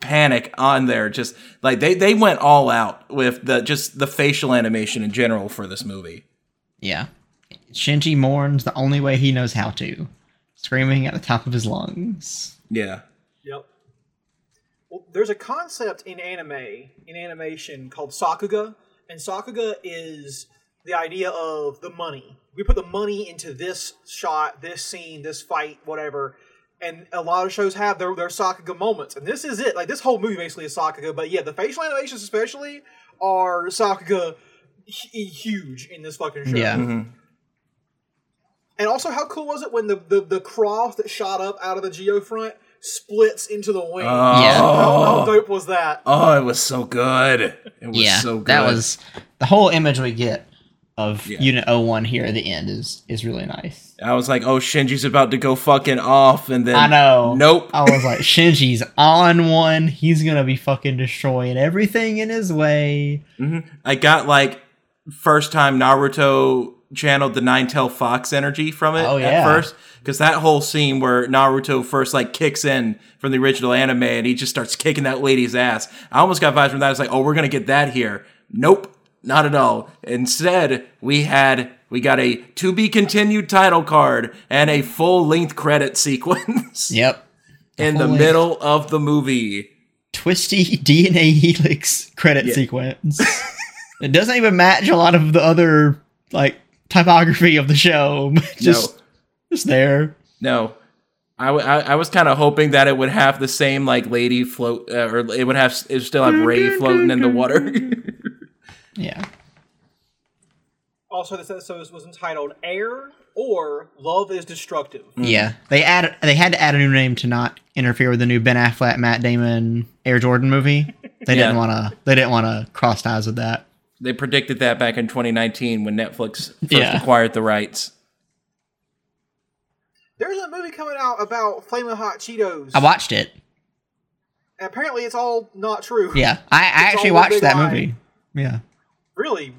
panic on there. Just like they, they went all out with the just the facial animation in general for this movie. yeah. Shinji mourns the only way he knows how to, screaming at the top of his lungs. Yeah. Yep. Well, there's a concept in anime, in animation, called Sakuga, and Sakuga is the idea of the money. We put the money into this shot, this scene, this fight, whatever. And a lot of shows have their their Sakuga moments, and this is it. Like this whole movie basically is Sakuga, but yeah, the facial animations especially are Sakuga hu- huge in this fucking show. Yeah. Mm-hmm. And also, how cool was it when the, the, the cross that shot up out of the Geofront splits into the wing? Oh. Yeah. How, how dope was that? Oh, it was so good. It was yeah, so good. that was the whole image we get of Yeah. Unit 01 here at the end is is really nice. I was like, oh, Shinji's about to go fucking off, and then I know. Nope. I was like, Shinji's on one. He's gonna be fucking destroying everything in his way. Mm-hmm. I got like first time Naruto channeled the Nine Tail Fox energy from it Oh, at first. Because that whole scene where Naruto first like kicks in from the original anime and he just starts kicking that lady's ass. I almost got vibes from that. I was like, oh, we're gonna get that here. Nope, not at all. Instead, we had we got a to be continued title card and a full length credit sequence Yep. in the middle of the movie. Twisty DNA helix credit sequence. it doesn't even match a lot of the other like typography of the show. just no. just there. No. I I was kind of hoping that it would have the same like lady float uh, or it would have it would still have Rei floating in the water. Yeah. Also, this episode was entitled Air or Love is Destructive. Hmm. Yeah. They added they had to add a new name to not interfere with the new Ben Affleck, Matt Damon, Air Jordan movie. They didn't wanna they didn't wanna cross ties with that. they predicted that back in 2019 when Netflix first Yeah. acquired the rights. There's a movie coming out about Flamin' Hot Cheetos. I watched it. and apparently, it's all not true. Yeah. I, I actually watched that lie. movie. Yeah. Really?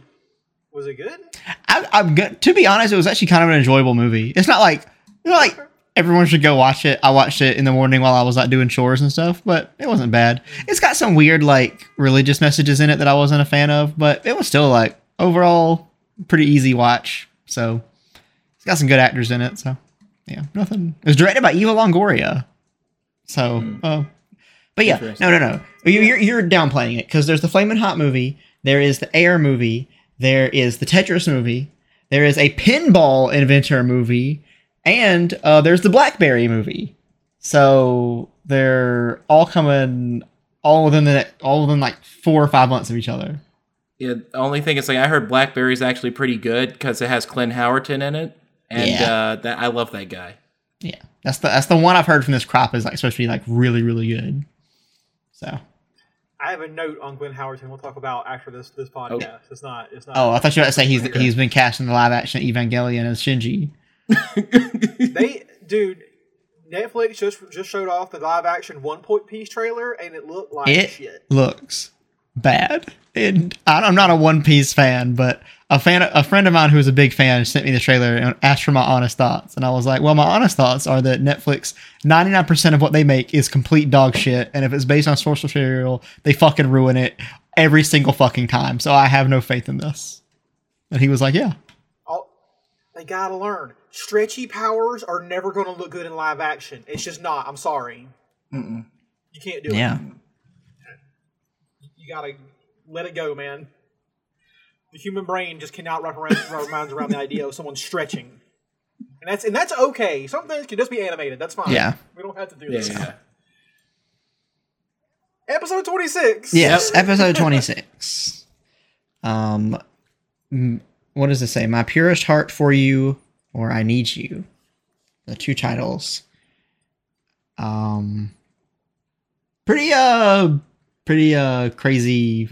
Was it good? I, I'm good. To be honest, it was actually kind of an enjoyable movie. It's not like you know, like everyone should go watch it. I watched it in the morning while I was like doing chores and stuff, but it wasn't bad. It's got some weird like religious messages in it that I wasn't a fan of, but it was still like overall pretty easy watch. So it's got some good actors in it. So yeah, nothing. It was directed by Eva Longoria. So, uh, but yeah, no, no, no. You- You're you're downplaying it because there's the Flamin' Hot movie, there is the Air movie, there is the Tetris movie, there is a Pinball Inventor movie, and uh, there's the BlackBerry movie. So they're all coming all within the all within like four or five months of each other. Yeah, the only thing is like I heard Blackberry's actually pretty good because it has Glenn Howerton in it, and Yeah. uh, that I love that guy. Yeah, that's the that's the one I've heard from this crop is like supposed to be like really really good. So I have a note on Glenn Howerton. We'll talk about after this this oh. podcast. It's not. It's not. oh, I thought you were about to say he's he's been cast in the live action Evangelion as Shinji. they, dude. Netflix just just showed off the live action One Point Piece trailer, and it looked like it shit. looks bad. And I'm not a One Piece fan, but a fan, a friend of mine who was a big fan, sent me the trailer and asked for my honest thoughts. And I was like, well, my honest thoughts are that Netflix, 99% of what they make is complete dog shit. And if it's based on source material, they fucking ruin it every single fucking time. So I have no faith in this. And he was like, yeah. All, they gotta learn. Stretchy powers are never going to look good in live action. It's just not. I'm sorry. You can't do Yeah. it. Yeah. You gotta let it go, man. The human brain just cannot wrap around, wrap around around the idea of someone stretching, and that's and that's okay. Some things can just be animated. That's fine. Yeah. we don't have to do Yeah, this. yeah. Episode twenty six. Yes, episode 26. Um, mm, what does it say? My purest heart for you, or I need you. The two titles. Um, pretty uh, pretty uh, crazy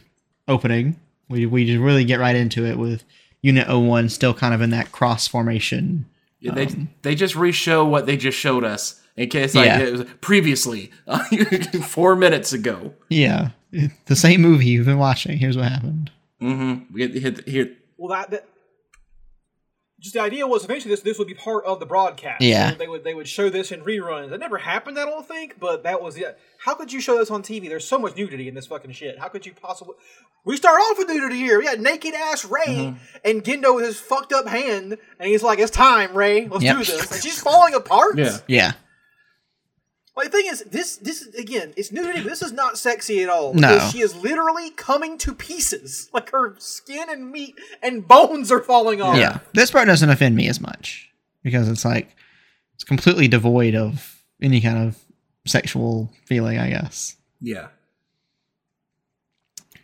opening. We we just really get right into it with Unit 01 still kind of in that cross formation. Yeah, they they just re-show what they just showed us in case like Yeah. it was previously four minutes ago. Yeah, the same movie you've been watching. Here's what happened. Mm-hmm. We get hit here. Well, that, that just the idea was eventually this this would be part of the broadcast. Yeah. So they would they would show this in reruns. That never happened, I don't think. But that was it. How could you show this on TV? There's so much nudity in this fucking shit. How could you possibly? We start off with nudity here. We got naked ass Rei Mm-hmm. and Gendo with his fucked up hand, and he's like, "It's time, Rei. Let's Yep. do this." And she's falling apart. Yeah. Yeah, Like the thing is, this this again, it's nudity. But this is not sexy at all. No. she is literally coming to pieces. Like her skin and meat and bones are falling off. Yeah. This part doesn't offend me as much because it's like it's completely devoid of any kind of sexual feeling, I guess. Yeah.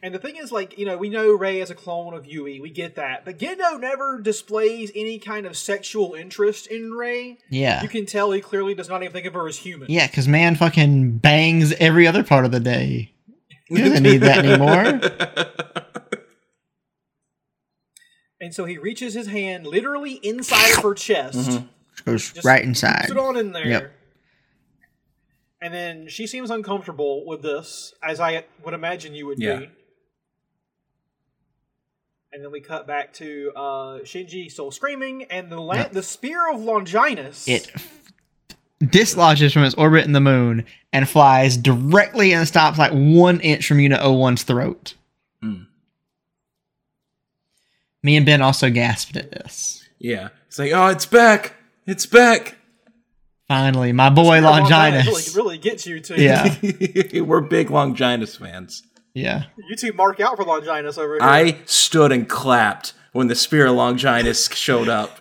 And the thing is, like you know, we know Rei is a clone of Yui. We get that, but Gendo never displays any kind of sexual interest in Rei. Yeah. You can tell he clearly does not even think of her as human. Yeah, because man fucking bangs every other part of the day. He doesn't need that anymore. And so he reaches his hand literally inside of her chest. Mm-hmm. Goes Just right inside. Sit on in there. Yep. And then she seems uncomfortable with this, as I would imagine you would Yeah. be. And then we cut back to uh, Shinji still screaming, and the la- the spear of Longinus. It dislodges from its orbit in the moon and flies directly and stops like one inch from Unit 01's throat. Hmm. Me and Ben also gasped at this. Yeah. It's like, oh, it's back. It's back. Finally, my boy Spear Longinus. really, really gets you too. Yeah, We're big Longinus fans. yeah. you two mark out for Longinus over here. I stood and clapped when the Spear of Longinus showed up.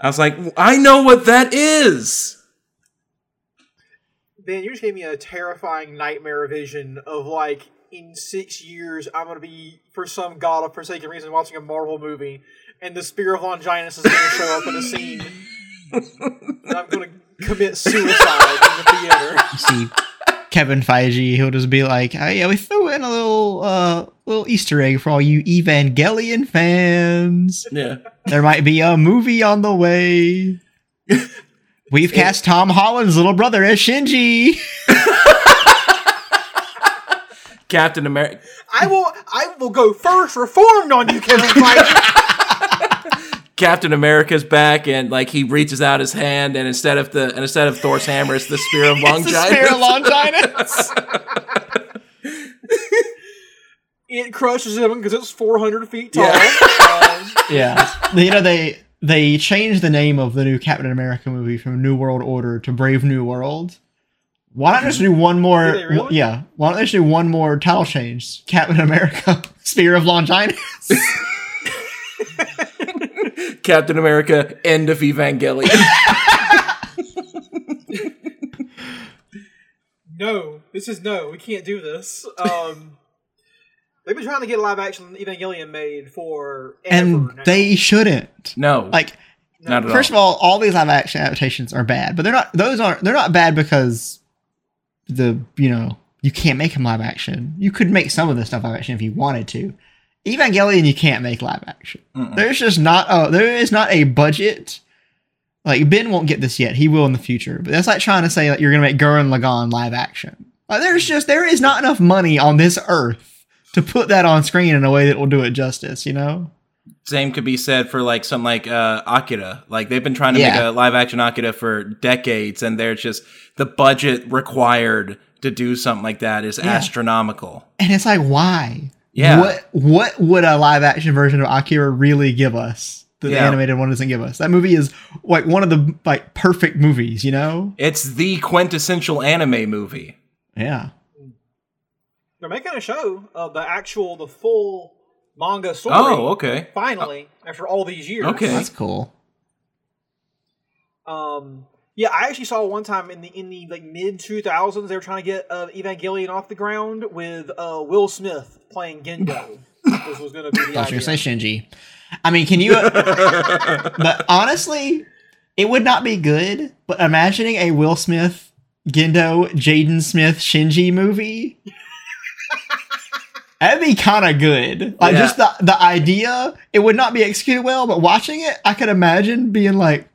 I was like, I know what that is. Ben, you just gave me a terrifying nightmare vision of like in six years I'm gonna be for some god of forsaken reason watching a Marvel movie, and the spear of Longinus is gonna show up in a scene, and I'm gonna commit suicide in the theater. You see Kevin Feige, he'll just be like, "Oh yeah, we threw in a little uh little Easter egg for all you Evangelion fans. Yeah. There might be a movie on the way." We've cast Tom Holland's little brother as Shinji. Captain America. I will, I will go first reformed on you, Kevin Feige. Captain America's back, and like he reaches out his hand, and instead of the and instead of Thor's hammer, it's the spear of Longinus. spear of Longinus. Longinus. it crushes him because it's 400 feet tall. Yeah. Um, yeah, you know they they changed the name of the new Captain America movie from New World Order to Brave New World. Why not just do one more? Did they really? Yeah, why not just do one more title change? Captain America, Spear of Longinus. Captain America, end of Evangelion. no, this is no. We can't do this. Um, they've been trying to get a live action Evangelion made for and ever now. they shouldn't. No, Like, not at first all. of all, all these live action adaptations are bad, but they're not. Those aren't. They're not bad because the you know you can't make them live action. You could make some of the stuff live action if you wanted to. Evangelion, you can't make live action. There's just not. Oh, there is not a budget. Like Ben won't get this yet. He will in the future. But that's like trying to say that you're gonna make Gurren Lagann live action. Like, there's just there is not enough money on this earth to put that on screen in a way that will do it justice. You know. Same could be said for like something like uh, Akira. Like they've been trying to make a live action Akira for decades, and they're just the budget required to do something like that is astronomical. And it's like, why? Yeah. What what would a live action version of Akira really give us that the animated one doesn't give us? That movie is like one of the like perfect movies, you know? It's the quintessential anime movie. Yeah. They're making a show of the actual, the full manga story. Oh, okay. Finally, after all these years. Okay. That's cool. Um, yeah, I actually saw one time in the in the like mid two thousands they were trying to get uh, Evangelion off the ground with uh, Will Smith playing Gendo. this was going to be the I was gonna say Shinji. I mean, can you? but honestly, it would not be good. But imagining a Will Smith, Gendo, Jaden Smith, Shinji movie. That'd be kind of good. Like Yeah. just the the idea, it would not be executed well, but watching it, I could imagine being like,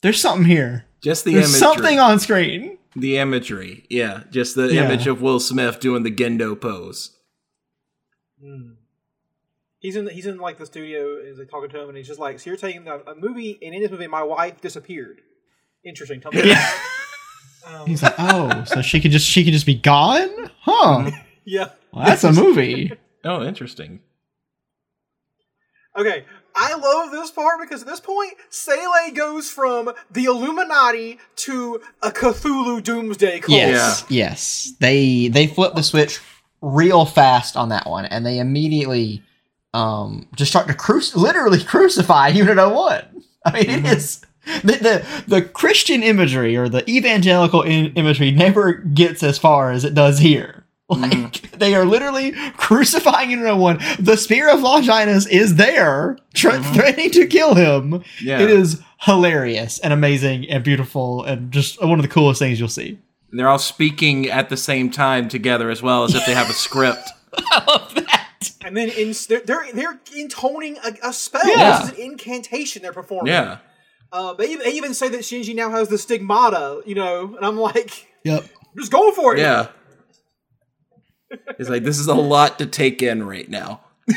"There's something here. Just the There's imagery. something on screen." the imagery. Yeah, just the Yeah. image of Will Smith doing the Gendo pose. Hmm. He's in. The, He's in like the studio. Is like talking to him, and he's just like, "So you're taking a, a movie, and in this movie, my wife disappeared. Interesting. Tell me. Yeah. Um, He's like, "Oh, so she could just she could just be gone? Huh? yeah. Well, that's a movie." Oh, interesting. Okay. I love this part because at this point, SEELE goes from the Illuminati to a Cthulhu Doomsday cult. Yes, yes. They they flip the switch real fast on that one, and they immediately um just start to cruci- literally crucify Unit 01. I mean, it is the, the the Christian imagery or the evangelical in- imagery never gets as far as it does here. Like they are literally crucifying Unit 01. The spear of Longinus is there, tr- threatening to kill him. Yeah. It is hilarious and amazing and beautiful and just one of the coolest things you'll see. They're all speaking at the same time together as well as if they have a script. I love that. And then in, they're, they're they're intoning a, a spell. Yeah. This is an incantation they're performing. Yeah. Uh, they, even- they even say that Shinji now has the stigmata, you know, and I'm like, Yep. just go for it. Yeah. It's like this is a lot to take in right now.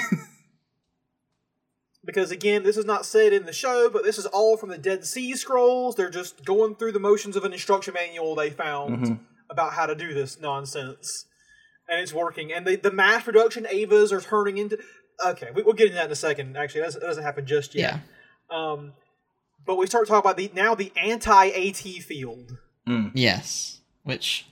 Because again, this is not said in the show, but this is all from the Dead Sea Scrolls. They're just going through the motions of an instruction manual they found about how to do this nonsense, and it's working. And the the mass production Avas are turning into. Okay, we, we'll get into that in a second. Actually, that doesn't, that doesn't happen just yet. Yeah. Um, but we start talking about the now the anti AT field. Yes. Which,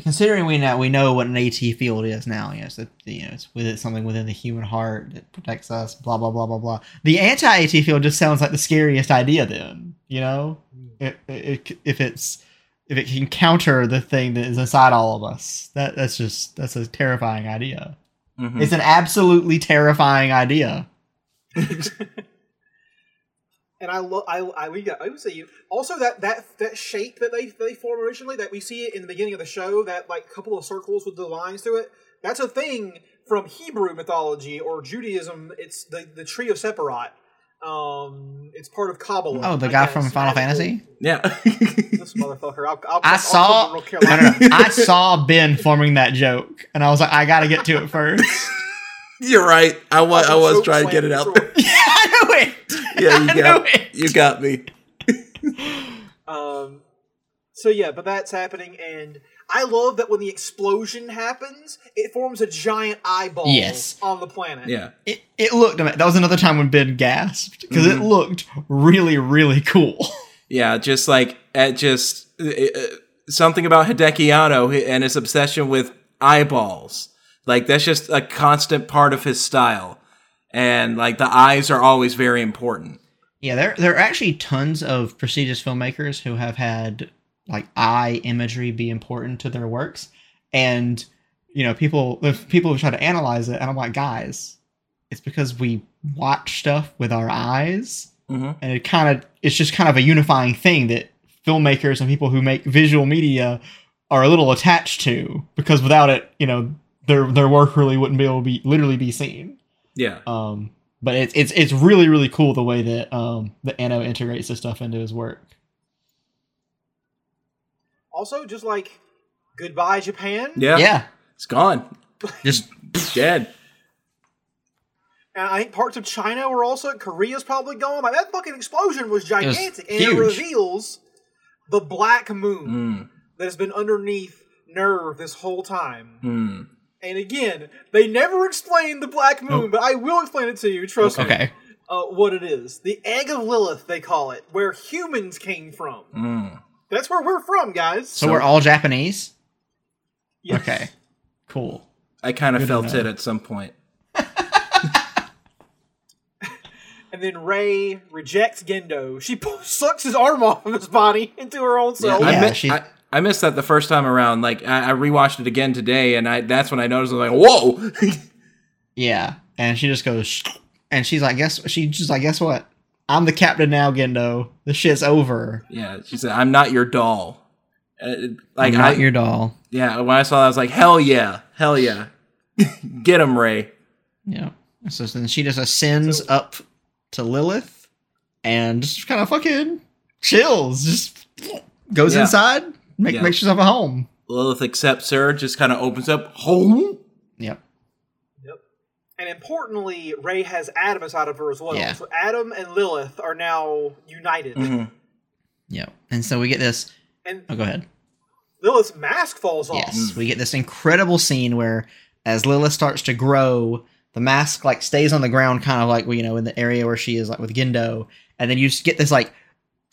considering we now we know what an AT field is now, you know, so you know it's within something within the human heart that protects us. Blah blah blah blah blah. The anti AT field just sounds like the scariest idea. Then you know, it, it, if it's if it can counter the thing that is inside all of us, that that's just that's a terrifying idea. Mhm. It's an absolutely terrifying idea. And I love, I, I, we got, I would say you also that that that shape that they they form originally that we see it in the beginning of the show that like couple of circles with the lines through it. That's a thing from Hebrew mythology or Judaism. It's the the tree of Sephirot. Um, it's part of Kabbalah. Oh, the I guy guess. from Final Magical- Fantasy. Yeah. This motherfucker. I'll, I'll, I I'll saw. come to No, North no, no. I saw Ben forming that joke, and I was like, I gotta get to it first. You're right. I was I was trying to get it out there. yeah, I knew it. Yeah, you got you got me. Um, so yeah, but that's happening, and I love that when the explosion happens, it forms a giant eyeball Yes. on the planet. Yeah. It, it looked. That was another time when Ben gasped because Mm-hmm. it looked really, really cool. Yeah, just like at just uh, uh, something about Hideaki Anno and his obsession with eyeballs. Like that's just a constant part of his style, and like the eyes are always very important. Yeah, there there are actually tons of prestigious filmmakers who have had like eye imagery be important to their works, and you know people if people try to analyze it, and I'm like, guys, it's because we watch stuff with our eyes, Mhm. and it kind of it's just kind of a unifying thing that filmmakers and people who make visual media are a little attached to because without it, you know, their their work really wouldn't be able to be literally be seen. Yeah, Um, but it's it's it's really really cool the way that um the Anno integrates this stuff into his work. Also, just like goodbye Japan. yeah, Yeah, It's gone, just dead. And I think parts of China were also Korea's probably gone. Like that fucking explosion was was gigantic, and it reveals the black moon Mm, that has been underneath NERV this whole time. mm. And again, they never explain the black moon, but I will explain it to you. Trust me. okay. Uh, what it is? The egg of Lilith, they call it, where humans came from. Mm. That's where we're from, guys. So, we're all Japanese. Yes. Okay, cool. I kind of felt it at some point. And then Rei rejects Gendo. She pu- sucks his arm off of his body into her own Yeah, self. I, Yeah, she- I, I missed that the first time around. Like I, I rewatched it again today, and I that's when I noticed. I was like, "Whoa!" Yeah, and she just goes, and she's like, guess she just like, guess what? I'm the captain now, Gendo. The shit's over. yeah, she said, "I'm not your doll." Uh, like I'm not I, your doll. yeah, when I saw that, I was like, "Hell yeah, hell yeah, get him, Rei." Yeah. So then she just ascends up to Lilith and just kind of fucking chills. Just goes Yeah. inside, make, Yeah. makes herself a home. Lilith accepts her, just kind of opens up home. Yep. And importantly, Rei has Adam inside of her as well. Yeah. So Adam and Lilith are now united. Mhm. Yep. And so we get this. And Oh, go ahead. Lilith's mask falls off. Yes, we get this incredible scene where, as Lilith starts to grow, the mask like stays on the ground, kind of like you know in the area where she is, like with Gendo, and then you just get this like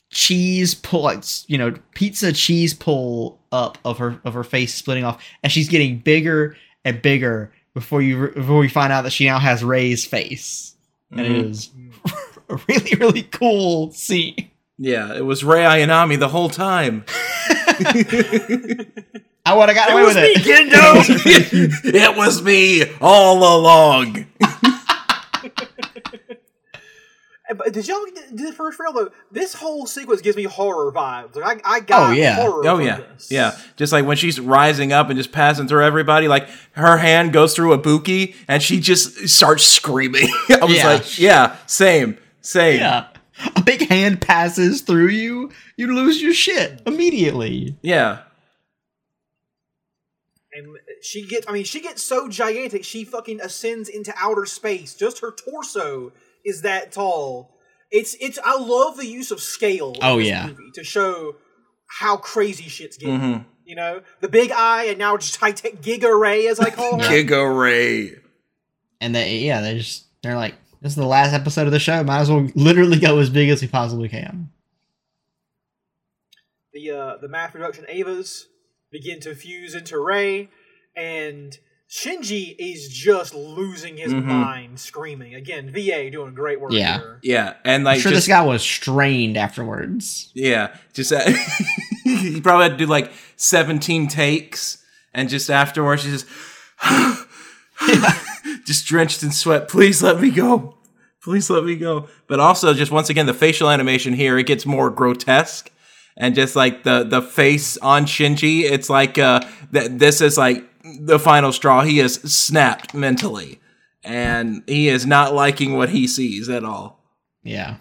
cheese pull, like you know pizza cheese pull up of her of her face splitting off, and she's getting bigger and bigger before you before we find out that she now has Rei's face, and it Mhm. is a really really cool scene. Yeah, it was Rei Ayanami the whole time. I would have got away was with me, it. it was me all along. But did y'all did the first real though? This whole sequence gives me horror vibes. Like I, I got Oh, yeah. horror. Oh yeah, this. yeah. Just like when she's rising up and just passing through everybody, like her hand goes through Ibuki and she just starts screaming. I was Yeah. like, yeah, same, same. Yeah. A big hand passes through you, you lose your shit immediately. yeah. And she gets. I mean, she gets so gigantic. She fucking ascends into outer space. Just her torso is that tall. It's it's. I love the use of scale. in Oh, this yeah. movie to show how crazy shit's getting. Mhm. You know, the big eye, and now just high tech Giga Rei, as I call her. Giga Rei. And they yeah, they just they're like, this is the last episode of the show. Might as well literally go as big as we possibly can. the uh, the mass production Evas begin to fuse into Rei, and Shinji is just losing his Mhm. mind, screaming. Again, VA doing great work Yeah. here. Yeah, and like I'm sure just, this guy was strained afterwards. Yeah, just uh, he probably had to do like seventeen takes, and just afterwards, he just just drenched in sweat. Please let me go. Please let me go. But also, just once again, the facial animation here it gets more grotesque, and just like the the face on Shinji, it's like uh, th- this is like the final straw. He is snapped mentally, and he is not liking what he sees at all. Yeah.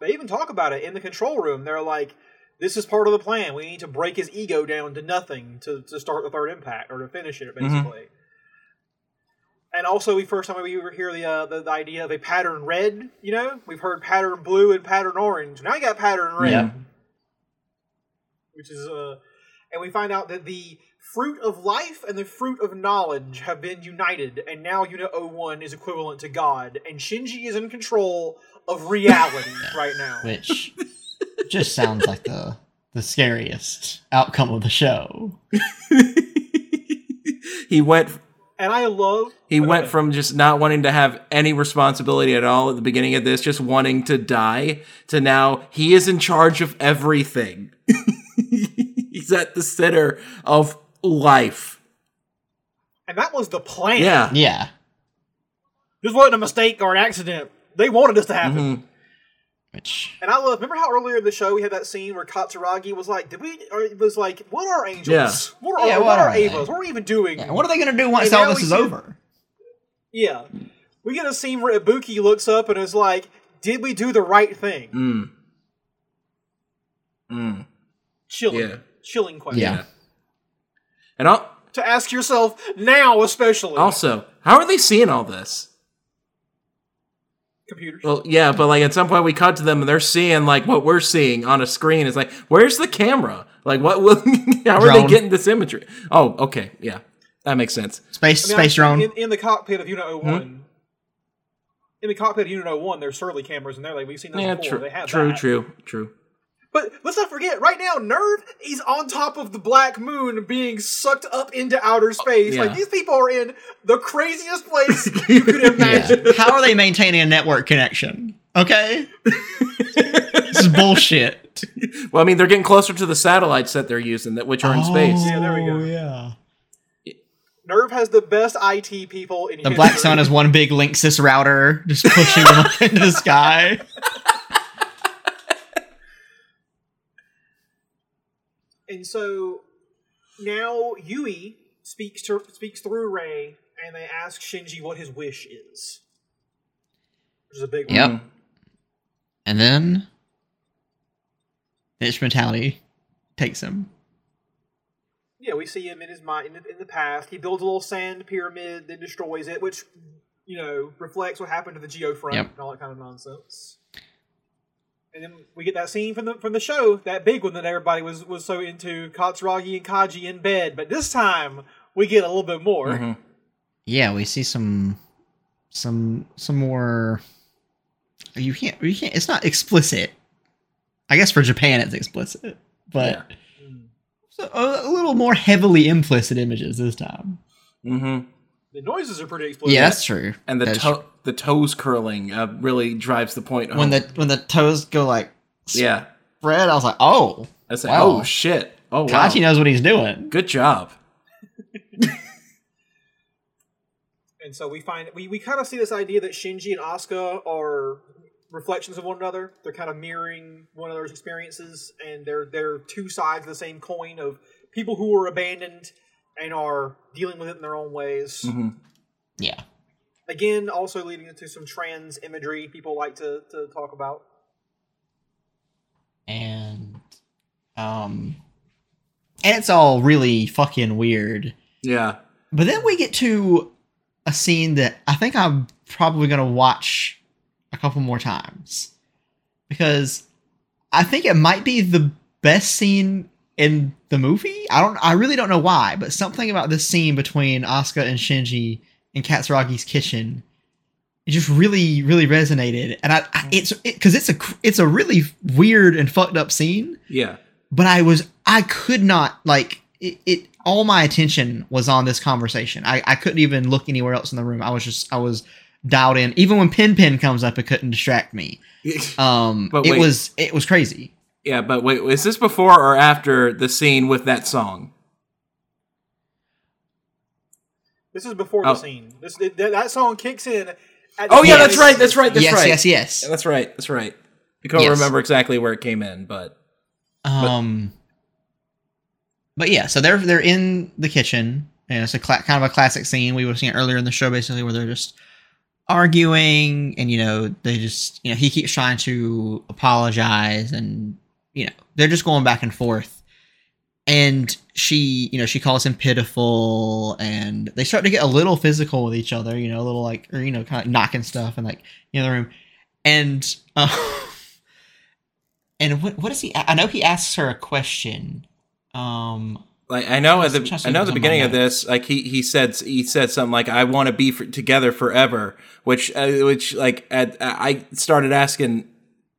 They even talk about it in the control room. They're like, "This is part of the plan. We need to break his ego down to nothing to, to start the third impact or to finish it, basically." And also, we first time we hear the, uh, the the idea of a pattern red. You know, we've heard pattern blue and pattern orange. Now you got pattern red, Yeah. which is uh, and we find out that the fruit of life and the fruit of knowledge have been united, and now Unit 01 is equivalent to God, and Shinji is in control of reality right now. Which just sounds like the the scariest outcome of the show. he went And I love He went ahead. from just not wanting to have any responsibility at all at the beginning of this, just wanting to die, to now he is in charge of everything. He's at the center of life. and that was the plan. Yeah. Yeah. This wasn't a mistake or an accident. They wanted this to happen. Mhm. Which And I love. Remember how earlier in the show we had that scene where Katsuragi was like, "Did we?" Or it was like, "What are angels? Yeah. What are Yeah, what, what are are? Evas? What are we even doing?" yeah, what are they gonna do once And all this is see- over? Yeah. We get a scene where Ibuki looks up and is like, "Did we do the right thing?" Mm. Mm. Chilling, Yeah. chilling question Yeah. And al- to ask yourself now, especially also, how are they seeing all this? computers. Well, yeah, but like at some point we cut to them and they're seeing like what we're seeing on a screen. It's like, where's the camera? Like, what? Will, how are they getting this imagery? Oh, okay, yeah, that makes sense. Space I mean, space drone. In, in the cockpit of Unit Hmm? 01. In the cockpit of Unit 01, there's surely cameras in there. Like we've seen those Yeah, before. true, They have true, that. true, true. But let's not forget, right now, NERV is on top of the Black Moon being sucked up into outer oh, space. Yeah. Like, these people are in the craziest place you could imagine. Yeah. How are they maintaining a network connection? Okay. this is bullshit. Well, I mean, they're getting closer to the satellites that they're using, that which are in space. Oh, yeah, there we go. Oh, Yeah. NERV has the best IT people in The history. Black Sun is one big Linksys router just pushing them up into the sky. And so now Yui speaks to speaks through Rei, and they ask Shinji what his wish is. Which is a big one. Yep. And then Bitch mentality takes him. Yeah, we see him in his mind in the, in the past. He builds a little sand pyramid, then destroys it, which you know reflects what happened to the Geofront Yep. and all that kind of nonsense. And then we get that scene from the from the show, that big one that everybody was was so into Katsuragi and Kaji in bed. But this time we get a little bit more. Mhm. Yeah, we see some some some more. You can't you can't. It's not explicit. I guess for Japan it's explicit, but so a, a little more heavily implicit images this time. Mm-hmm. The noises are pretty explosive. Yeah, that's true. And the That's to- the toes curling uh, really drives the point home. when the when the toes go like yeah, spread, I was like, oh, I said, Wow. oh shit, oh wow, Kaji knows what he's doing. good job. And so we find we, we kind of see this idea that Shinji and Asuka are reflections of one another. They're kind of mirroring one another's experiences, and they're they're two sides of the same coin of people who were abandoned and are dealing with it in their own ways. hmm Yeah, Again, also leading into some trans imagery people like to, to talk about. and um, and it's all really fucking weird. Yeah, But then we get to a scene that I think I'm probably gonna watch a couple more times because I think it might be the best scene in the movie. I don't. I really don't know why, but something about this scene between Asuka and Shinji in Katsuragi's kitchen, it just really, really resonated. And I, I it's because it's a it's a really weird and fucked up scene yeah, but I was I could not like it, it all my attention was on this conversation. I, I couldn't even look anywhere else in the room. I was just I was dialed in. Even when Pen Pen comes up, it couldn't distract me. Um it was it was crazy. Yeah. But wait, is this before or after the scene with that song? This is before Oh. the scene. This that, that song kicks in. At Oh the yeah, that's right. That's right. That's yes, right. yes, yes, Yeah, that's right. That's right. I can't Yes. remember exactly where it came in, but Um but yeah, so they're they're in the kitchen and it's a cla- kind of a classic scene we would have seen earlier in the show basically where they're just arguing and you know they just you know he keeps trying to apologize and you know they're just going back and forth and she you know she calls him pitiful and they start to get a little physical with each other you know a little like or you know kind of knocking stuff and like in the room and uh, and what what does he i know he asks her a question um like I know at the I know the beginning of this, like he he said he said something like I want to be for, together forever, which uh, which like at, I started asking.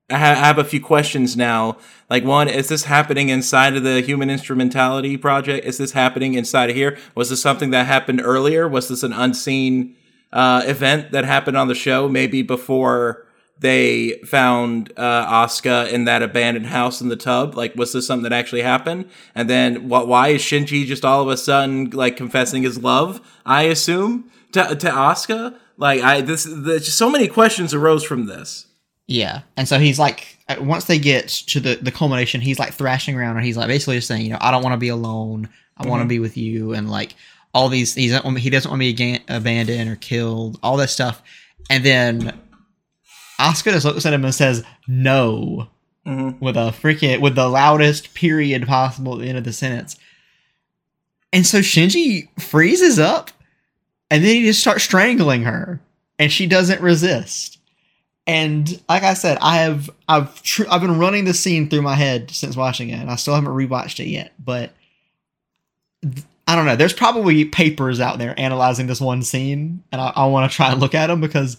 I ha- I have a few questions now. Like one, is this happening inside of the Human Instrumentality Project? Is this happening inside of here? Was this something that happened earlier? Was this an unseen uh, event that happened on the show? Maybe before they found uh, Asuka in that abandoned house in the tub? Like, was this something that actually happened? And then, what? Why is Shinji just all of a sudden like confessing his love? I assume to to Asuka. Like, I this just so many questions arose from this. Yeah, and so he's like, uh, once they get to the the culmination, he's like thrashing around, and he's like basically just saying, you know, I don't want to be alone. I want to be with you, and like all these, he's he doesn't want to be aga- abandoned or killed, all that stuff. And then Asuka just looks at him and says, "No," Mhm. with a freaking with the loudest period possible at the end of the sentence. And so Shinji freezes up, and then he just starts strangling her, and she doesn't resist. And like I said, I have I've tr- I've been running this scene through my head since watching it, and I still haven't rewatched it yet. But th- I don't know. There's probably papers out there analyzing this one scene, and I, I want to try and look at them because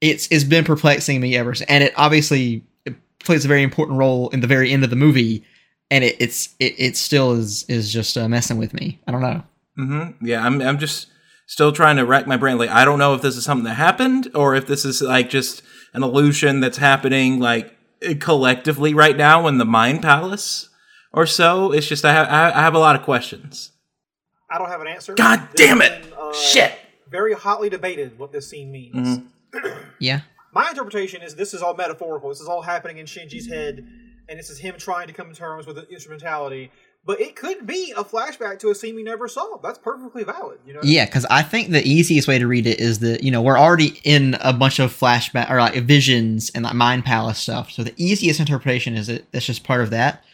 it's it's been perplexing me ever since. And it obviously it plays a very important role in the very end of the movie, and it, it's it, it still is is just uh, messing with me. I don't know. Mm-hmm. Yeah, I'm. I'm just still trying to rack my brain. Like, I don't know if this is something that happened or if this is like just an illusion that's happening like collectively right now in the Mind Palace or so. It's just I have I have a lot of questions. I don't have an answer. God This damn it! been, uh, Shit. Very hotly debated what this scene means. Mm-hmm. Yeah. My interpretation is this is all metaphorical. This is all happening in Shinji's head, and this is him trying to come to terms with the instrumentality. But it could be a flashback to a scene we never saw. That's perfectly valid. You know. Yeah, because I think the easiest way to read it is that you know we're already in a bunch of flashback or like visions and like mind palace stuff. So the easiest interpretation is that that's just part of that.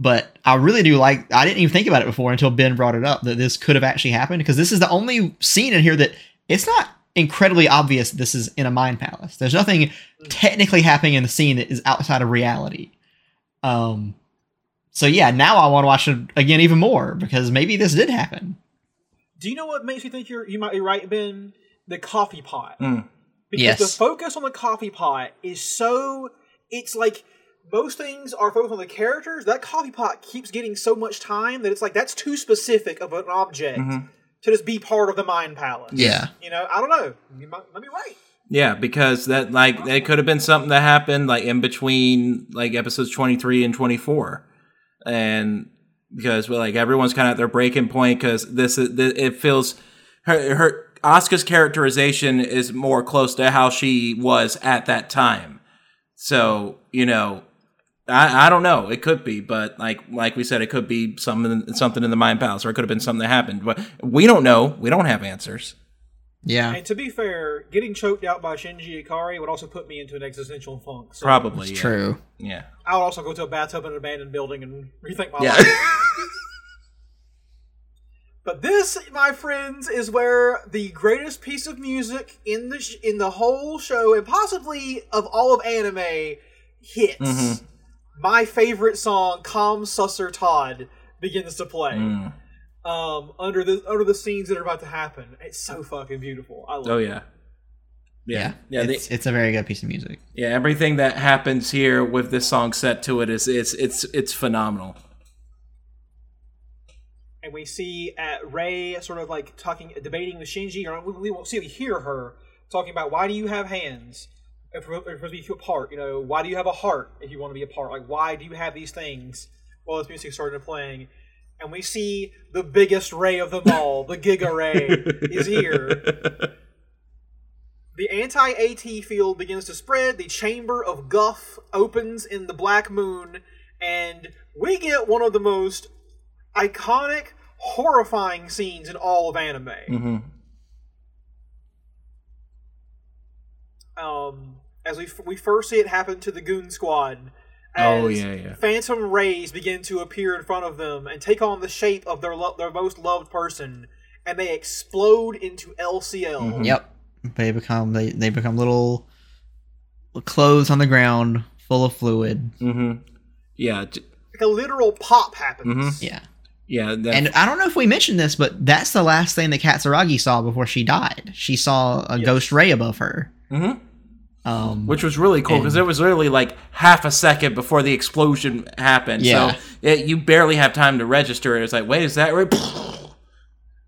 But I really do like. I didn't even think about it before until Ben brought it up that this could have actually happened because this is the only scene in here that it's not incredibly obvious this is in a mind palace. There's nothing technically happening in the scene that is outside of reality. Um. So yeah, now I want to watch it again even more because maybe this did happen. Do you know what makes me think you're you might be right, Ben? The coffee pot. Mm. because Yes. the focus on the coffee pot is so it's like most things are focused on the characters that coffee pot keeps getting so much time that it's like that's too specific of an object to just be part of the mind palace Yeah. you know i don't know you might, might be right Yeah, because that like it could have been something that happened like in between like episodes twenty three and twenty four, and because well, like everyone's kind of at their breaking point because this is th- it feels her her Asuka's characterization is more close to how she was at that time. So you know, I I don't know. It could be, but like like we said, it could be something something in the mind palace, or it could have been something that happened. But we don't know. We don't have answers. Yeah. and to be fair getting choked out by shinji ikari would also put me into an existential funk so Probably yeah. True. Yeah. i would also go to a bathtub in an abandoned building and rethink my Yeah. life But this, my friends, is where the greatest piece of music in the sh- in the whole show, and possibly of all of anime, hits. Mm-hmm. My favorite song, "Komm Süsser Tod," begins to play. Mm. Um, under the under the scenes that are about to happen, it's so fucking beautiful. I love Oh it. yeah. Yeah. Yeah. they- It's, it's a very good piece of music. yeah. Everything that happens here with this song set to it is it's it's it's phenomenal. and we see at Rei sort of like talking, debating with Shinji, or we, we won't see, we hear her talking about why do you have hands if we're, if we're supposed to be apart? You know, why do you have a heart if you want to be apart? Like, why do you have these things? Well, this music started playing, and we see the biggest Rei of them all, the Giga Rei, is here. The anti AT field begins to spread. The chamber of Guf opens in the Black Moon, and we get one of the most iconic, horrifying scenes in all of anime. Mm-hmm. Um, as we f- we first see it happen to the Goon Squad. Oh, yeah, yeah. Phantom rays begin to appear in front of them and take on the shape of their lo- their most loved person, and they explode into LCL. Mm-hmm. Yep. They become they, they become little clothes on the ground full of fluid. Mm-hmm. Yeah. j- Like a literal pop happens. Yeah. Yeah. That, And I don't know if we mentioned this, but that's the last thing that Katsuragi saw before she died. She saw a ghost ray above her. Mhm. Um, which was really cool because it was literally like half a second before the explosion happened. Yeah. So it, you barely have time to register it. It's like, wait, is that right?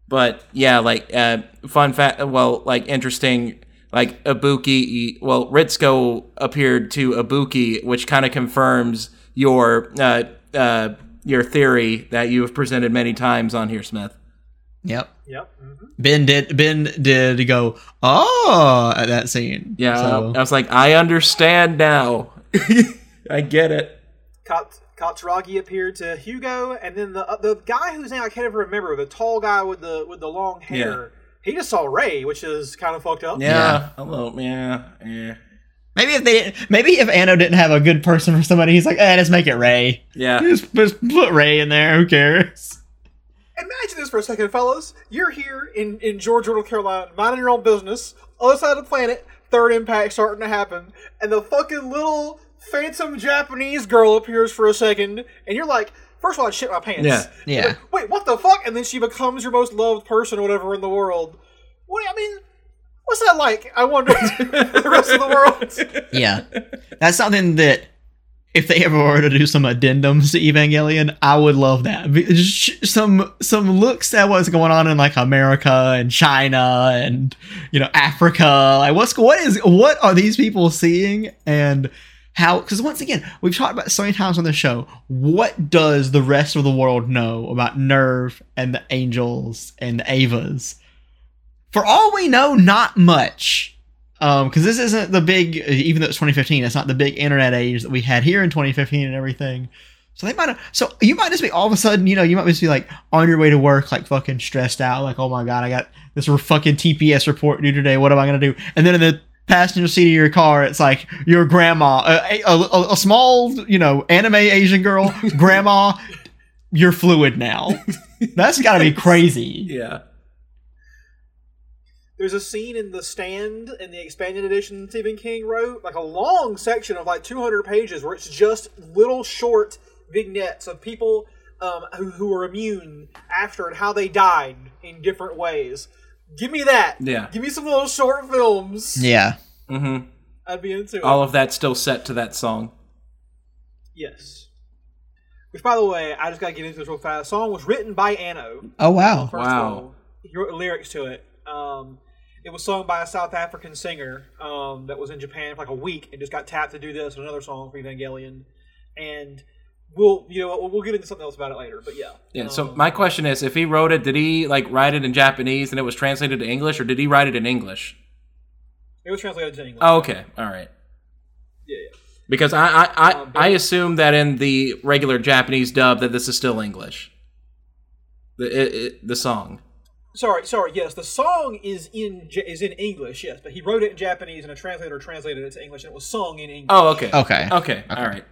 But yeah, like uh, fun fact. Well, like interesting. Like Ibuki, well, Ritsuko appeared to Ibuki, which kind of confirms your uh, uh, your theory that you have presented many times on here, Smith. yep. Yep. mhm. Ben did Ben did go oh at that scene. Yeah, So, I was like, I understand now. I get it. Kat- Katsuragi appeared to Hyuga, and then the uh, the guy whose name I can't ever remember, the tall guy with the with the long hair. He just saw Rei, which is kind of fucked up. Yeah, a little, yeah, yeah. maybe if they didn't, maybe if Anno didn't have a good person for somebody, he's like, eh, let's make it Rei. Yeah. Just, just put Rei in there. Who cares? Imagine this for a second, fellas. You're here in, in Georgia, North Carolina, minding your own business, other side of the planet, third impact starting to happen, and the fucking little phantom Japanese girl appears for a second, and you're like, first of all, I shit my pants. Yeah. Yeah. Like, Wait, what the fuck? And then she becomes your most loved person or whatever in the world. What, I mean, what's that like? I wonder the rest of the world. Yeah, that's something that if they ever were to do some addendums to Evangelion, I would love that. Some some looks at what's going on in like America and China and you know Africa. Like what's what is what are these people seeing and how? Because once again, we've talked about so many times on the show. What does the rest of the world know about NERV and the Angels and the Evas? For all we know, not much um because this isn't the big even though it's 2015 it's not the big internet age that we had here in 2015 and everything. So they might have so you might just be all of a sudden you know you might just be like on your way to work like fucking stressed out like oh my god i got this fucking tps report due today what am i gonna do? And then in the passenger seat of your car it's like your grandma a, a, a, a small you know anime asian girl grandma you're fluid now. That's gotta be crazy. Yeah. There's a scene in The Stand in the expanded edition Stephen King wrote, like a long section of like 200 pages where it's just little short vignettes of people um, who, who were immune after and how they died in different ways. Give me that. Yeah. Give me some little short films. yeah Mm-hmm. I'd be into it. All of that still set to that song. yes. Which, by the way, I just gotta get into this real fast. The song was written by Anno. Oh wow. First Wow. of all, he wrote the lyrics to it. Um, it was sung by a South African singer um, that was in Japan for like a week and just got tapped to do this and another song for Evangelion. And we'll, you know, we'll, get into something else about it later. But yeah, Yeah. So Um, my question is, if he wrote it, did he like write it in Japanese and it was translated to English, or did he write it in English? it was translated to English. Oh, okay. All right. yeah, yeah. Because I I, I, Um, I assume that in the regular Japanese dub that this is still English. The it, it, the song. Sorry, sorry. Yes, the song is in is in English. Yes, but he wrote it in Japanese, and a translator translated it to English, and it was sung in English. Oh, okay. Okay. Okay. All right.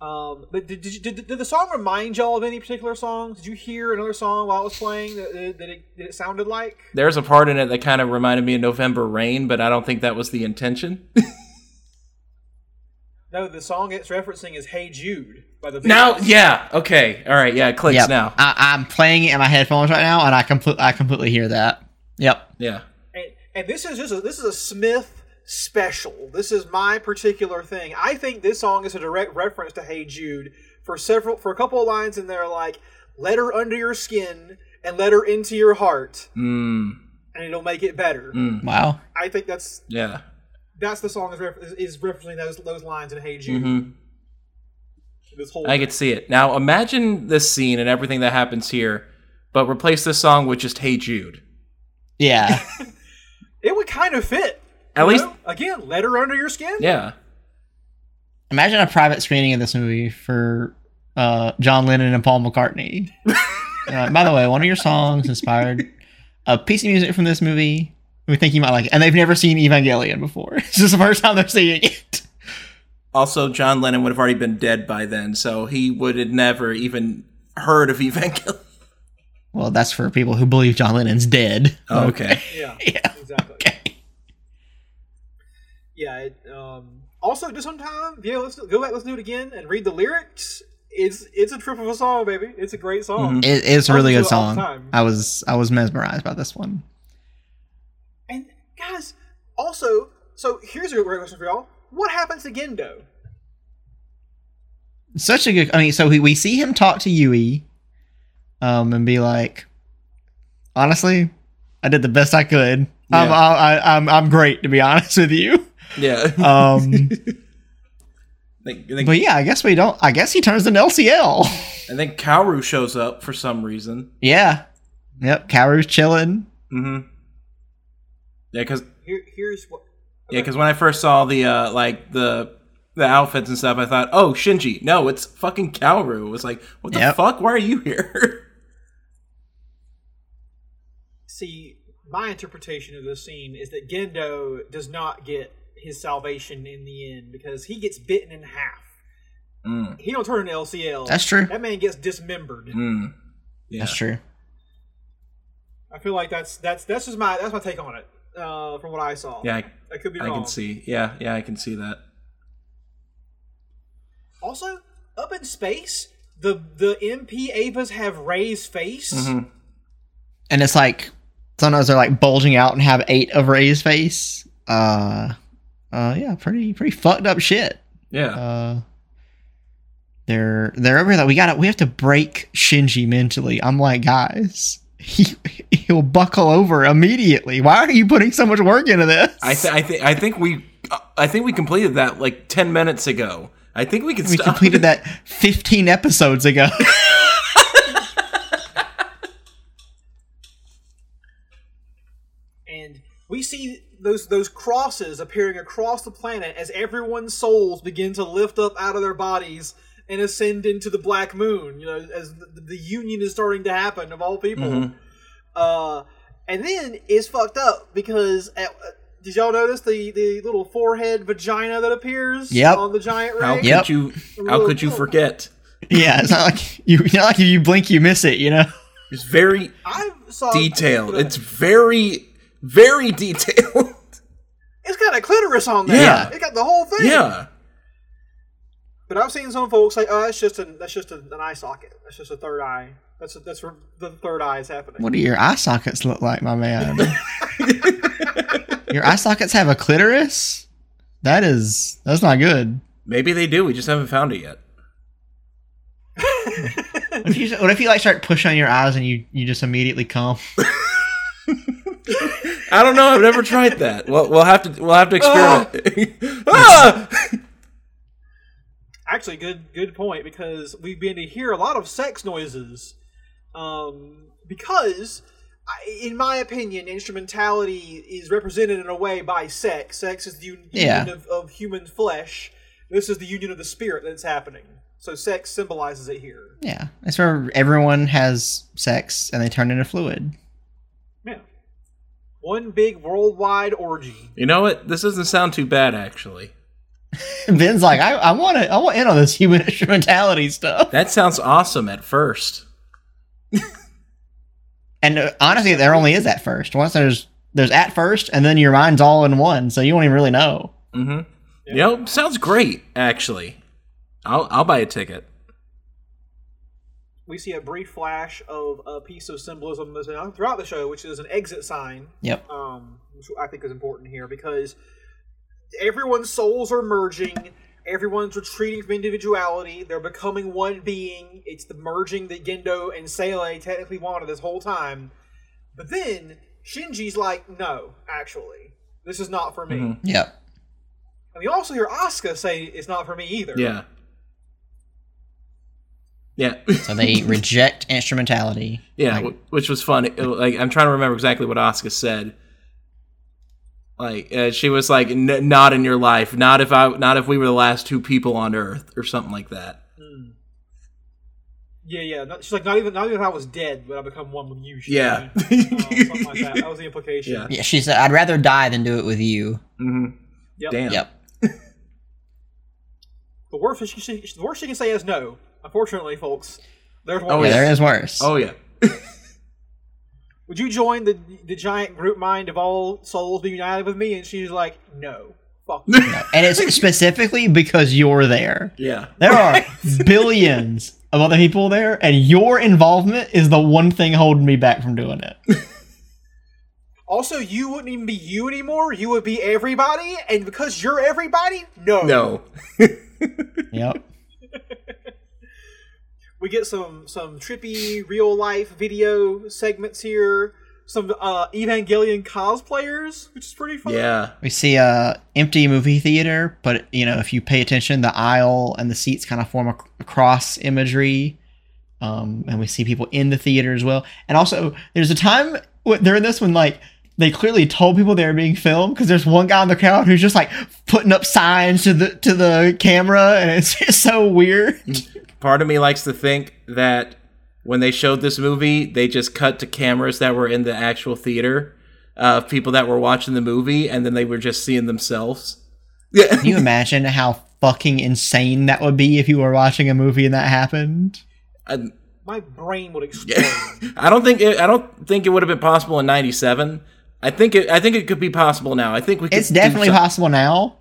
Um, but did, did, did, did the song remind y'all of any particular songs? Did you hear another song while it was playing that, that, that, it, that it sounded like? There's a part in it that kind of reminded me of November Rain, but I don't think that was the intention. No, the song it's referencing is "Hey Jude" by the Beatles. now, yeah. Okay. All right. Yeah. It clicks Yep. now. I, I'm playing it in my headphones right now, and I complete I completely hear that. Yep. Yeah. and, and this is just a, this is a Smith special. This is my particular thing. I think this song is a direct reference to "Hey Jude" for several for a couple of lines in there, like "Let her under your skin and let her into your heart, Mm. and it'll make it better." Wow. I think that's Yeah. that's the song is, ref- is, is referencing those those lines in "Hey Jude." hmm This whole I could see it. Now imagine this scene and everything that happens here, but replace this song with just "Hey Jude." Yeah. it would kind of fit. At least- know? again, let her under your skin. Yeah. Imagine a private screening of this movie for uh, John Lennon and Paul McCartney. uh, by the way, one of your songs inspired a piece of music from this movie. We think you might like it, and they've never seen Evangelion before. It's just the first time they're seeing it. Also, John Lennon would have already been dead by then, so he would have never even heard of Evangelion. Well, that's for people who believe John Lennon's dead. Oh, okay. Yeah, Yeah. exactly. Okay. Yeah. It, um, also, just sometime, yeah, let's go back, let's do it again and read the lyrics. It's it's a trip of a song, baby. It's a great song. It, it's a really good do it all the song. I was I was mesmerized by this one. And guys, also, so here's a great question for y'all: What happens to Gendo? such a good. I mean, so we, we see him talk to Yui, um, and be like, honestly, I did the best I could. I'm I, I, I'm I'm great to be honest with you. Yeah. Um, I think, but yeah, I guess we don't. I guess he turns into LCL. And then Kaworu shows up for some reason. yeah. Yep. Kaworu's chilling. Mm-hmm. Yeah, because Here, here's what. Yeah, because when I first saw the uh, like the the outfits and stuff, I thought, oh, Shinji. No, it's fucking Kaworu. It was like, what the Yep. fuck? Why are you here? See, my interpretation of this scene is that Gendo does not get his salvation in the end because he gets bitten in half. mm, He don't turn into LCL. That's true. That man gets dismembered. mm. Yeah. That's true. I feel like that's that's that's just my that's my take on it. Uh, from what I saw. Yeah, I, I could be wrong. I can see. Yeah, yeah, I can see that. Also, up in space, the the MP Evas have Rei's face. Mhm. And it's like sometimes they're like bulging out and have eight of Rei's face. Uh, uh, yeah, pretty pretty fucked up shit. Yeah. Uh, they're they're over there. We gotta we have to break Shinji mentally. I'm like, guys, he he'll buckle over immediately. Why are you putting so much work into this? I, th- I think I think we uh, I think we completed that like ten minutes ago. I think we can we stop. completed that 15 episodes ago. and we see those those crosses appearing across the planet as everyone's souls begin to lift up out of their bodies and ascend into the black moon. You know, as the, the union is starting to happen of all people. Mhm. Uh, and then it's fucked up because at, uh, did y'all notice the the little forehead vagina that appears Yep. on the giant How could Yep. you? How could you forget? yeah, it's not like you not like if you blink you miss it. You know. It's very saw detailed. It's very very detailed. it's got a clitoris on there. Yeah. it got the whole thing. yeah. But I've seen some folks say, "Oh, that's just a that's just a, an eye socket. That's just a third eye. That's that's where the third eye is happening." What do your eye sockets look like, my man? Your eye sockets have a clitoris? That is that's not good. Maybe they do. We just haven't found it yet. What if you what if you like start pushing on your eyes and you you just immediately come? I don't know. I've never tried that. Well, we'll have to we'll have to experiment. ah! Actually, good good point because we've been to hear a lot of sex noises. Um, because, in my opinion, instrumentality is represented in a way by sex. Sex is the union Yeah. of, of human flesh. This is the union of the spirit that's happening. So sex symbolizes it here. Yeah, it's where everyone has sex and they turn into fluid. Yeah. One big worldwide orgy. You know what? This doesn't sound too bad, actually. Ben's like, I, I want to, I want in on this human instrumentality stuff. That sounds awesome at first. And uh, honestly, there only is at first. Once there's there's at first, and then your mind's all in one, so you don't even really know. Mm-hmm. You know, sounds great. Actually, I'll I'll buy a ticket. We see a brief flash of a piece of symbolism throughout the show, which is an exit sign. Yep. um, which I think is important here because everyone's souls are merging. Everyone's retreating from individuality. They're becoming one being. It's the merging that Gendo and SEELE technically wanted this whole time. But then Shinji's like, "No, actually, this is not for me." Mm-hmm. Yep. And we also hear Asuka say, "It's not for me either." Yeah. Yeah. So they reject instrumentality. Yeah, Like- wh- which was fun. It- like I'm trying to remember exactly what Asuka said. Like uh, she was like, N- "Not in your life. Not if I. Not if we were the last two people on Earth, or something like that." yeah, yeah. Not, she's like, "Not even, not even if I was dead, would I become one with you?" She Yeah. Uh, something like that. That was the implication. Yeah. Yeah, she said, "I'd rather die than do it with you." hmm Yep. Damn. Yep. The worst she, she, the worst she can say is no. Unfortunately, folks, there's one. Oh, Yeah, yeah. there is worse. Oh yeah. Would you join the the giant group mind of all souls be united with me? And she's like, no, fuck. you." And it's specifically because you're there. Yeah. There are billions of other people there, and your involvement is the one thing holding me back from doing it. also, you wouldn't even be you anymore. You would be everybody, and because you're everybody, no. No. Yep. We get some some trippy real life video segments here. Some uh, Evangelion cosplayers, which is pretty fun. Yeah. We see a empty movie theater, but you know, if you pay attention, the aisle and the seats kind of form a, a cross imagery. Um, and we see people in the theater as well. And also, there's a time during this when like they clearly told people they were being filmed because there's one guy in the crowd who's just like putting up signs to the to the camera, and it's just so weird. Part of me likes to think that when they showed this movie, they just cut to cameras that were in the actual theater of people that were watching the movie, and then they were just seeing themselves. Yeah. Can you imagine how fucking insane that would be if you were watching a movie and that happened? I, My brain would explode. I don't think it, I don't think it would have been possible in '97. I think it. I think it could be possible now. I think we. Could It's definitely possible now.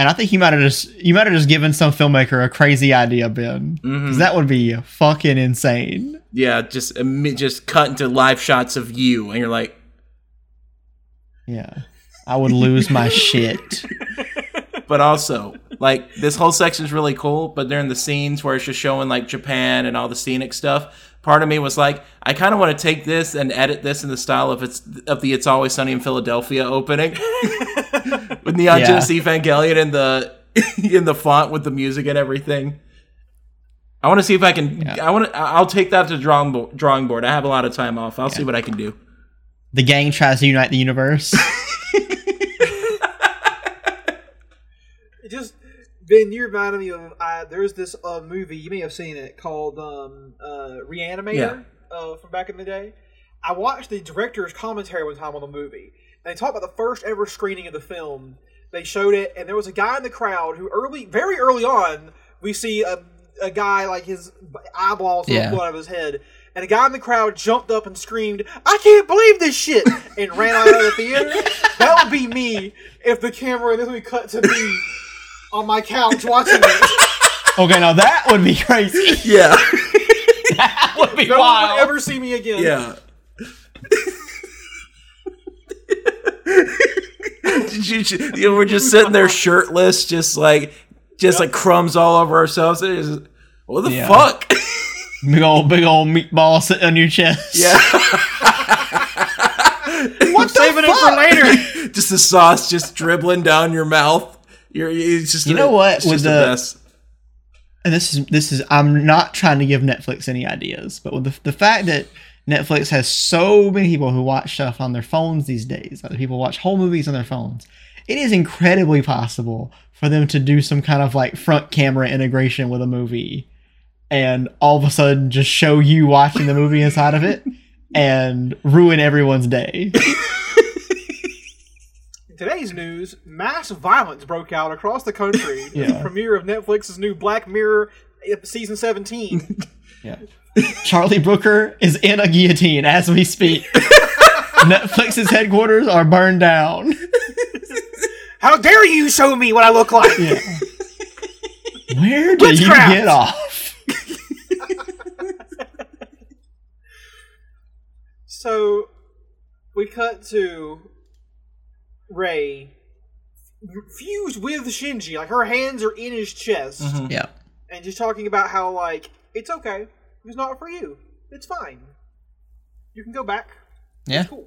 And I think you might have just you might have just given some filmmaker a crazy idea, Ben. Mhm. that would be fucking insane. Yeah, just just cut into live shots of you, and you're like, Yeah. I would lose my shit. but also like this whole section is really cool but during the scenes where it's just showing like japan and all the scenic stuff part of me was like i kind of want to take this and edit this in the style of it's of the it's always sunny in philadelphia opening with neon Yeah. genesis evangelion in the in the font with the music and everything i want to see if i can Yeah. i want to i'll take that to the drawing, bo- drawing board i have a lot of time off i'll see what i can do The gang tries to unite the universe. Just Ben, you reminded me of uh, there's this uh, movie you may have seen it called um, uh, Reanimator Yeah. uh, from back in the day. I watched the director's commentary one time on the movie, and they talked about the first ever screening of the film. They showed it, and there was a guy in the crowd who early, very early on, we see a, a guy like his eyeballs Yeah. yeah. out of his head, and a guy in the crowd jumped up and screamed, "I can't believe this shit!" and ran out of the theater. That would be me if the camera in this movie cut to me on my couch watching it. okay, now that would be crazy. yeah that would be No one wild. would ever see me again. yeah You- you- know, we're just sitting there shirtless, just like just like crumbs all over ourselves. What the Yeah. fuck? Big old, big old meatball sitting on your chest. yeah, What the Saving it for later. just the sauce just dribbling down your mouth. You're, it's just You know what? It's With the- the best. and this is this is I'm not trying to give Netflix any ideas, but with the, the fact that Netflix has so many people who watch stuff on their phones these days, other people watch whole movies on their phones, it is incredibly possible for them to do some kind of like front camera integration with a movie and all of a sudden just show you watching the movie inside of it and ruin everyone's day. In today's news, mass violence broke out across the country. Yeah. The premiere of Netflix's new Black Mirror season 17. Yeah. Charlie Brooker is in a guillotine as we speak. Netflix's headquarters are burned down. How dare you show me what I look like? Yeah. Where do you get off? So we cut to Rei fused with Shinji, like her hands are in his chest, mm-hmm. Yeah. and just talking about how like it's okay, it's not for you, it's fine, you can go back, Yeah. cool.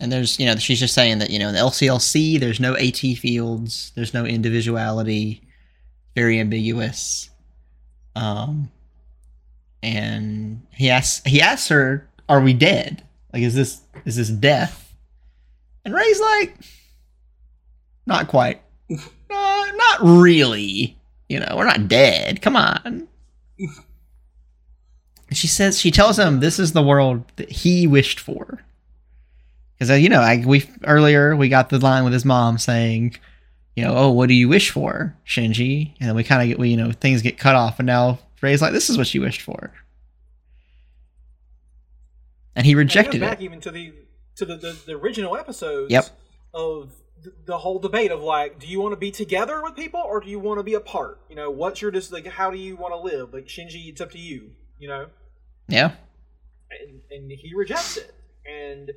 And there's, you know, she's just saying that, you know, in the LCLC, there's no AT fields, there's no individuality, very ambiguous. Um, and he asks, he asks her, "Are we dead? Like, is this is this death?" And Rei's like, "Not quite. uh, not really. You know, we're not dead. Come on." She says, she tells him, "This is the world that he wished for." Because uh, you know, I, we earlier we got the line with his mom saying, you know, oh, what do you wish for, Shinji? And then we kind of get, we you know, things get cut off, and now Rei's like, this is what she wished for, and he And it rejected back it. even to the to the, the, the original episodes Yep. of the whole debate of like, do you want to be together with people or do you want to be apart? You know, what's your just like, how do you want to live? Like Shinji, it's up to you. You know. Yeah, and, and he rejects it. And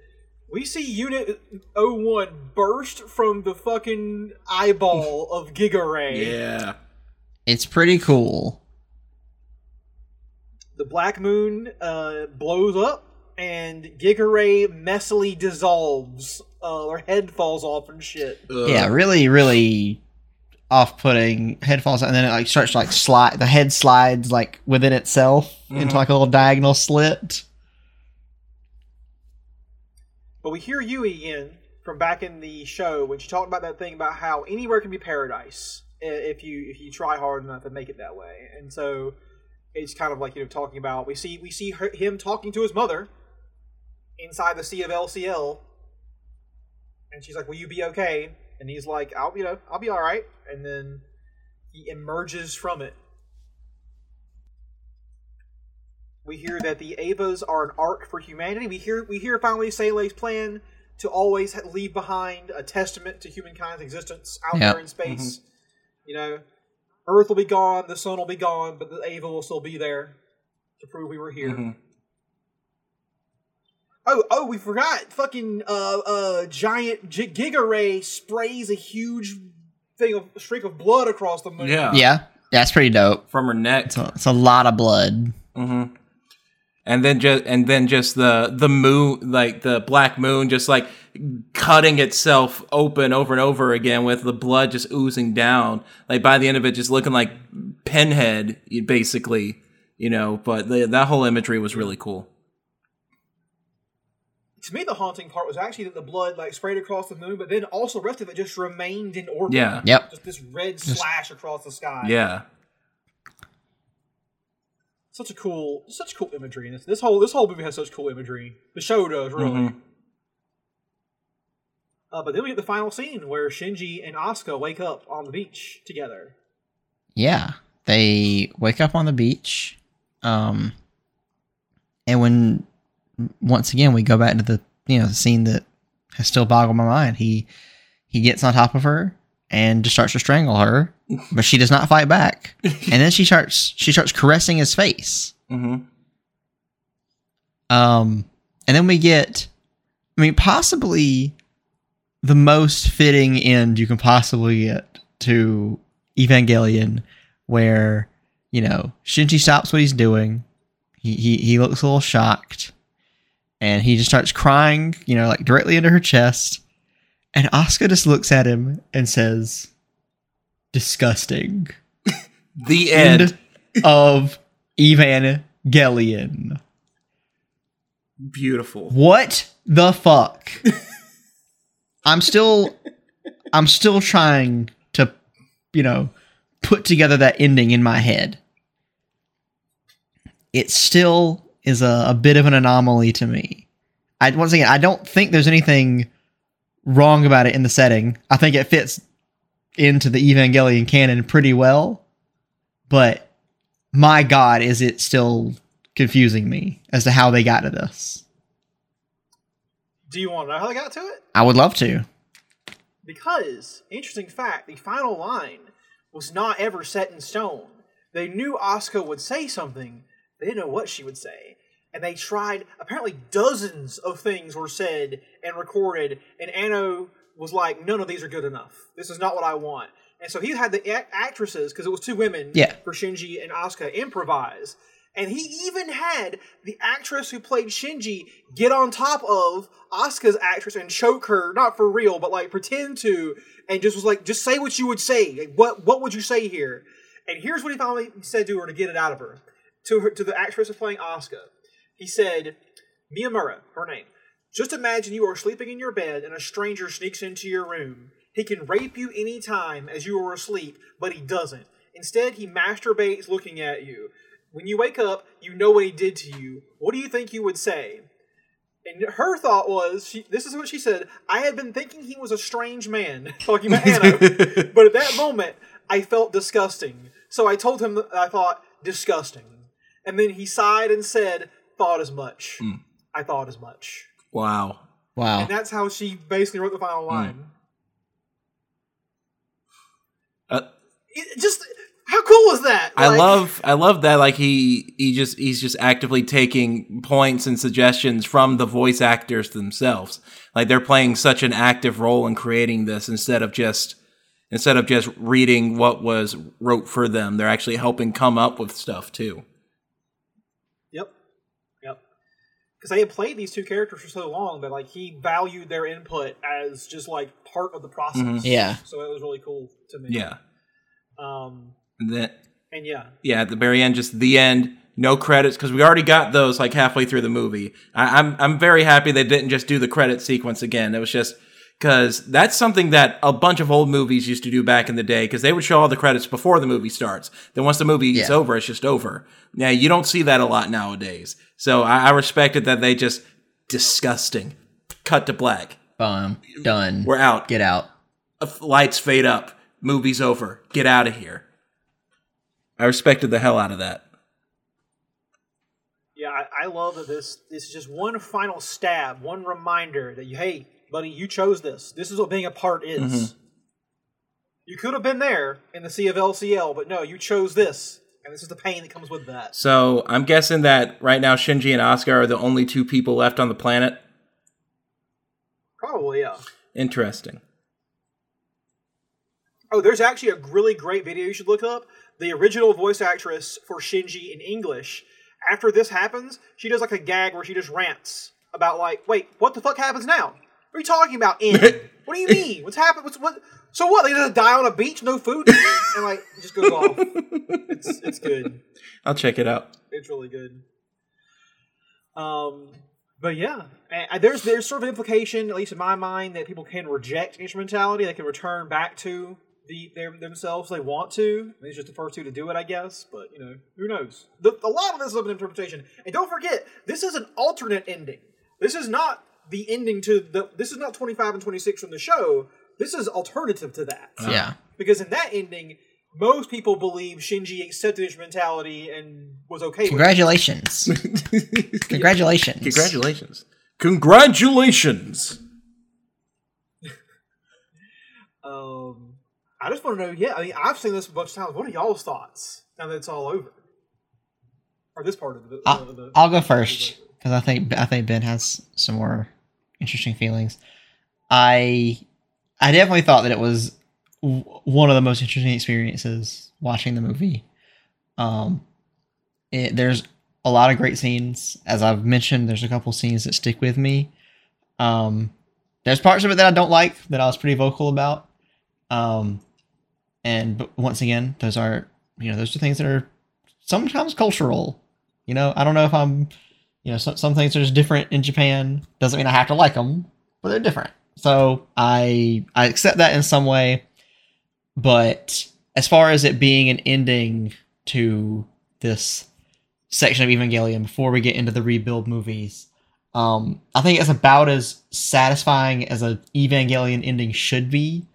we see Unit 01 burst from the fucking eyeball of Giga Rei. Yeah. it's pretty cool. The Black Moon uh, blows up, and Giga Rei messily dissolves. Uh, her head falls off and shit. Ugh. Yeah, really, really off-putting. Head falls out, and then it like starts to, like slide. The head slides like within itself into like a little diagonal slit. But we hear Yui again from back in the show when she talked about that thing about how anywhere can be paradise if you if you try hard enough and make it that way. And so it's kind of like you know talking about we see we see her, him talking to his mother inside the sea of LCL, and she's like, "Will you be okay?" And he's like, "I'll you know I'll be all right." And then he emerges from it. We hear that the Evas are an arc for humanity. We hear we hear finally SEELE's plan to always leave behind a testament to humankind's existence out Yeah. there in space. You know, Earth will be gone, the sun will be gone, but the Eva will still be there to prove we were here. Mhm. Oh, oh, we forgot. Fucking uh, uh, giant G- Giga Rei sprays a huge thing of streak of blood across the moon. Yeah. Yeah, that's pretty dope. From her neck. It's a, it's a lot of blood. hmm And then just and then just the the moon, like the black moon, just like cutting itself open over and over again with the blood just oozing down. Like by the end of it, just looking like Pinhead, basically. You know, but the, that whole imagery was really cool. To me, the haunting part was actually that the blood like sprayed across the moon, but then also the rest of it just remained in orbit. Yeah. Yep. Just this red slash across the sky. Yeah. Such a cool, such cool imagery. And this, this whole this whole movie has such cool imagery. The show does really. Mhm. Uh, but then we get the final scene where Shinji and Asuka wake up on the beach together. Yeah, they wake up on the beach, um, and when once again we go back to the you know the scene that has still boggled my mind. He he gets on top of her and just starts to strangle her, but she does not fight back. and then she starts she starts caressing his face. hmm Um, and then we get, I mean, possibly the most fitting end you can possibly get to Evangelion, where you know Shinji stops what he's doing. He he he looks a little shocked, and he just starts crying. You know, like directly into her chest. And Asuka just looks at him and says, "Disgusting." The end. End of Evangelion. Beautiful. What the fuck? I'm still I'm still trying to you know put together that ending in my head. It's still is a, a bit of an anomaly to me. I once again I don't think there's anything wrong about it in the setting. I think it fits into the Evangelion canon pretty well. But my god, is it still confusing me as to how they got to this? Do you want to know how they got to it? I would love to. Because, interesting fact, the final line was not ever set in stone. They knew Asuka would say something, they didn't know what she would say. And they tried, apparently, dozens of things were said and recorded, and Anno was like, none of these are good enough. This is not what I want. And so he had the actresses, because it was two women Yeah. for Shinji and Asuka, improvise. And he even had the actress who played Shinji get on top of Asuka's actress and choke her, not for real, but like pretend to, and just was like, just say what you would say. Like, what what would you say here? And here's what he finally said to her to get it out of her. To her to the actress who's playing Asuka. He said, Miyamura, her name. Just imagine you are sleeping in your bed and a stranger sneaks into your room. He can rape you anytime as you are asleep, but he doesn't. Instead, he masturbates looking at you. When you wake up, you know what he did to you. What do you think you would say? And her thought was, she, this is what she said, I had been thinking he was a strange man, talking about Anno. but at that moment, I felt disgusting. So I told him I thought, disgusting. And then he sighed and said, thought as much. I thought as much. Wow. Wow. And that's how she basically wrote the final line. Uh, It just, how cool was that? I Like, love I love that like he he just he's just actively taking points and suggestions from the voice actors themselves. Like they're playing such an active role in creating this instead of just instead of just reading what was wrote for them. They're actually helping come up with stuff too. Yep. Yep. Because they had played these two characters for so long that like he valued their input as just like part of the process. Mhm. Yeah. So it was really cool to me. Yeah. Um. And then And yeah. yeah, at the very end, just the end, no credits because we already got those like halfway through the movie. I, I'm I'm very happy they didn't just do the credit sequence again. It was just because that's something that a bunch of old movies used to do back in the day because they would show all the credits before the movie starts. Then once the movie is over, it's just over. Yeah, you don't see that a lot nowadays. So I, I respected that they just disgusting. Cut to black. Boom. Done. We're out. Get out. Lights fade up. Movie's over. Get out of here. I respected the hell out of that. Yeah, I, I love that this this is just one final stab, one reminder that you, hey, buddy, you chose this. This is what being a part is. Mm-hmm. You could have been there in the sea of LCL, but no, you chose this, and this is the pain that comes with that. So I'm guessing that right now Shinji and Asuka are the only two people left on the planet. Probably, yeah. Interesting. Oh, there's actually a really great video you should look up. The original voice actress for Shinji in English. After this happens, she does like a gag where she just rants about like, wait, what the fuck happens now? What are you talking about? In? what do you mean? What's happened? What's what? So what? They just die on a beach, no food, and like it just goes off. It's it's good. I'll check it out. It's really good. Um, but yeah, and, there's there's sort of an implication, at least in my mind, that people can reject instrumentality. They can return back to the their, themselves they want to. It's just the first two to do it, I guess. But you know, who knows? The, a lot of this is up interpretation. And don't forget, this is an alternate ending. This is not the ending to the. This is not 25 and 26 from the show. This is alternative to that. Yeah. Because in that ending, most people believe Shinji accepted instrumentality and was okay with it. Congratulations. Congratulations. Congratulations. Congratulations. Um, I just want to know. Yeah, I mean, I've seen this a bunch of times. What are y'all's thoughts now that it's all over? Or this part of the. I'll, of the I'll go first because I think I think Ben has some more interesting feelings. I I definitely thought that it was one of the most interesting experiences watching the movie. Um, it, there's a lot of great scenes, as I've mentioned. There's a couple scenes that stick with me. Um, there's parts of it that I don't like that I was pretty vocal about. Um, and but once again, those are you know those are things that are sometimes cultural. You know, I don't know if I'm you know some some things are just different in Japan. Doesn't mean I have to like them, but they're different. So I I accept that in some way. But as far as it being an ending to this section of Evangelion before we get into the rebuild movies, um, I think it's about as satisfying as an Evangelion ending should be.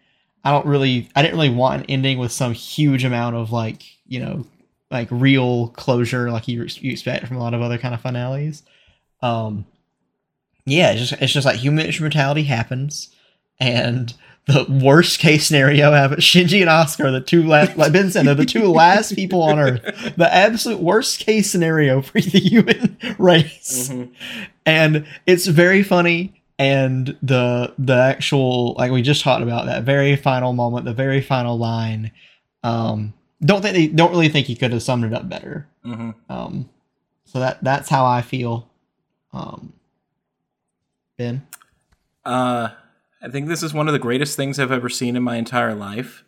I don't really, I didn't really want an ending with some huge amount of like, you know, like real closure, like you, you expect from a lot of other kind of finales. Um, yeah, it's just, it's just like human brutality happens, and the worst case scenario happens. Shinji and Asuka, are the two last, like Ben said, they're the two last people on Earth. The absolute worst case scenario for the human race, and it's very funny. And the the actual like we just talked about that very final moment, the very final line. Um, don't think they don't really think he could have summed it up better. hmm Um, so that that's how I feel. Um, ben, Uh, I think this is one of the greatest things I've ever seen in my entire life.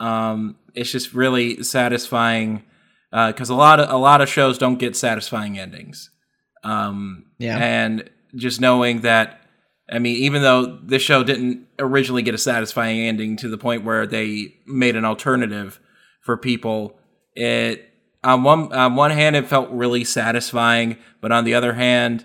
Um, it's just really satisfying because a lot of a lot of shows don't get satisfying endings. Um, Yeah. and just knowing that, I mean, even though this show didn't originally get a satisfying ending to the point where they made an alternative for people, it on one on one hand it felt really satisfying, but on the other hand,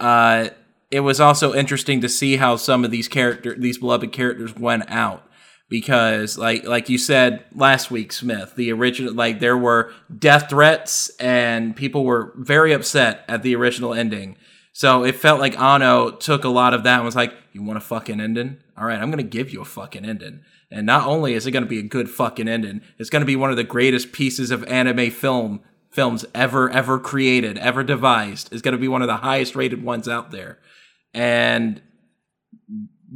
uh, it was also interesting to see how some of these character these beloved characters went out. Because like like you said last week smith the original like there were death threats and people were very upset at the original ending. So it felt like Anno took a lot of that and was like you want a fucking ending? All right i'm gonna give you a fucking ending. And not only is it gonna be a good fucking ending it's gonna be one of the greatest pieces of anime film films ever ever created ever devised is gonna be one of the highest rated ones out there. And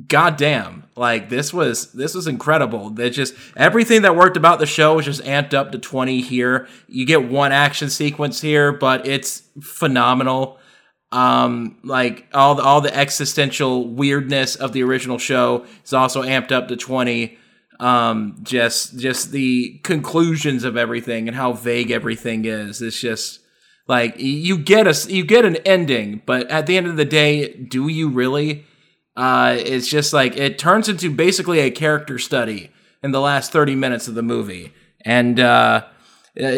goddamn like this was this was incredible. That just everything that worked about the show was just amped up to 20 here. You get one action sequence here but it's phenomenal. Um like all the all the existential weirdness of the original show is also amped up to 20 um just just the conclusions of everything and how vague everything is. It's just like you get a you get an ending but at the end of the day do you really? Uh, it's just like it turns into basically a character study in the last 30 minutes of the movie. And uh, uh,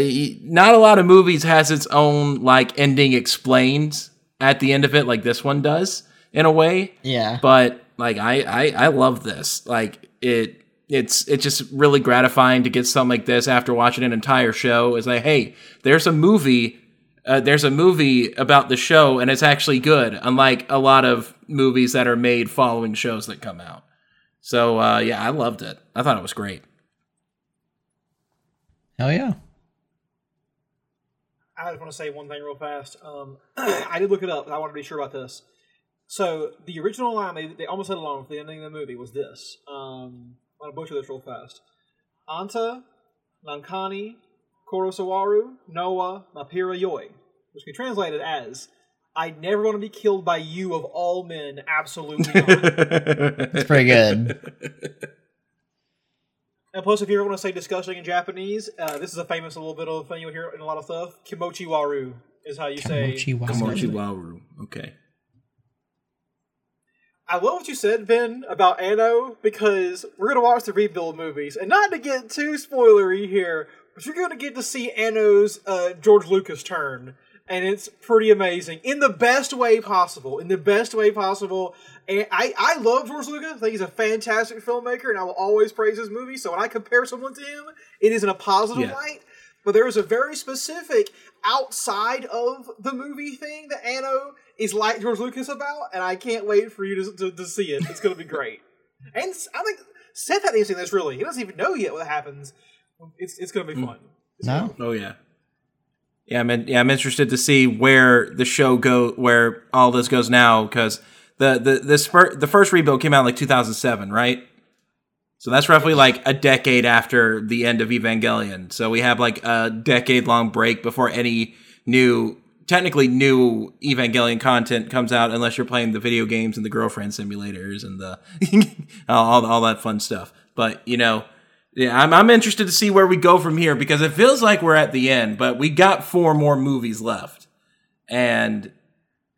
not a lot of movies has its own like ending explained at the end of it like this one does in a way. Yeah, but like I, I I love this. Like it it's it's just really gratifying to get something like this after watching an entire show. It's like, hey, there's a movie. Uh, there's a movie about the show and it's actually good, unlike a lot of movies that are made following shows that come out. So uh, yeah, I loved it. I thought it was great. hell yeah. I just want to say one thing real fast. Um, I did look it up, and I want to be sure about this. So the original line they, they almost had along for the ending of the movie was this. Um, I'm gonna butcher this real fast. Anta, Nankani, Kurosawaru, Noah, Mapira Yoi, which can be translated as "I never want to be killed by you of all men." Absolutely not. It's pretty good. And plus, if you ever want to say disgusting in Japanese, uh, this is a famous little bit of thing you'll hear in a lot of stuff. Kimochi waru is how you say. Kimochi waru. Komochi Waru. Okay. I love what you said, Ben, about Anno, because we're going to watch the rebuild movies. And not to get too spoilery here, but you're going to get to see Anno's uh, George Lucas turn. And it's pretty amazing. In the best way possible. In the best way possible. And I, I love George Lucas. I think he's a fantastic filmmaker, and I will always praise his movies. So when I compare someone to him, it is in a positive Yeah. light. But there is a very specific outside of the movie thing that Anno is like George Lucas about, and I can't wait for you to, to, to see it. It's going to be great. and I think Seth hasn't even seen this really. He doesn't even know yet what happens. It's it's going hmm. to be fun. It's gonna No, Oh yeah. Yeah, I'm in, yeah, I'm interested to see where the show go, where all this goes now, because the the the spur, the first rebuild came out in like 2007, right? So that's roughly like a decade after the end of Evangelion. So we have like a decade long break before any new, technically new Evangelion content comes out, unless you're playing the video games and the girlfriend simulators and the all, all that fun stuff. But you know, yeah, I'm, I'm interested to see where we go from here because it feels like we're at the end, but we got four more movies left. And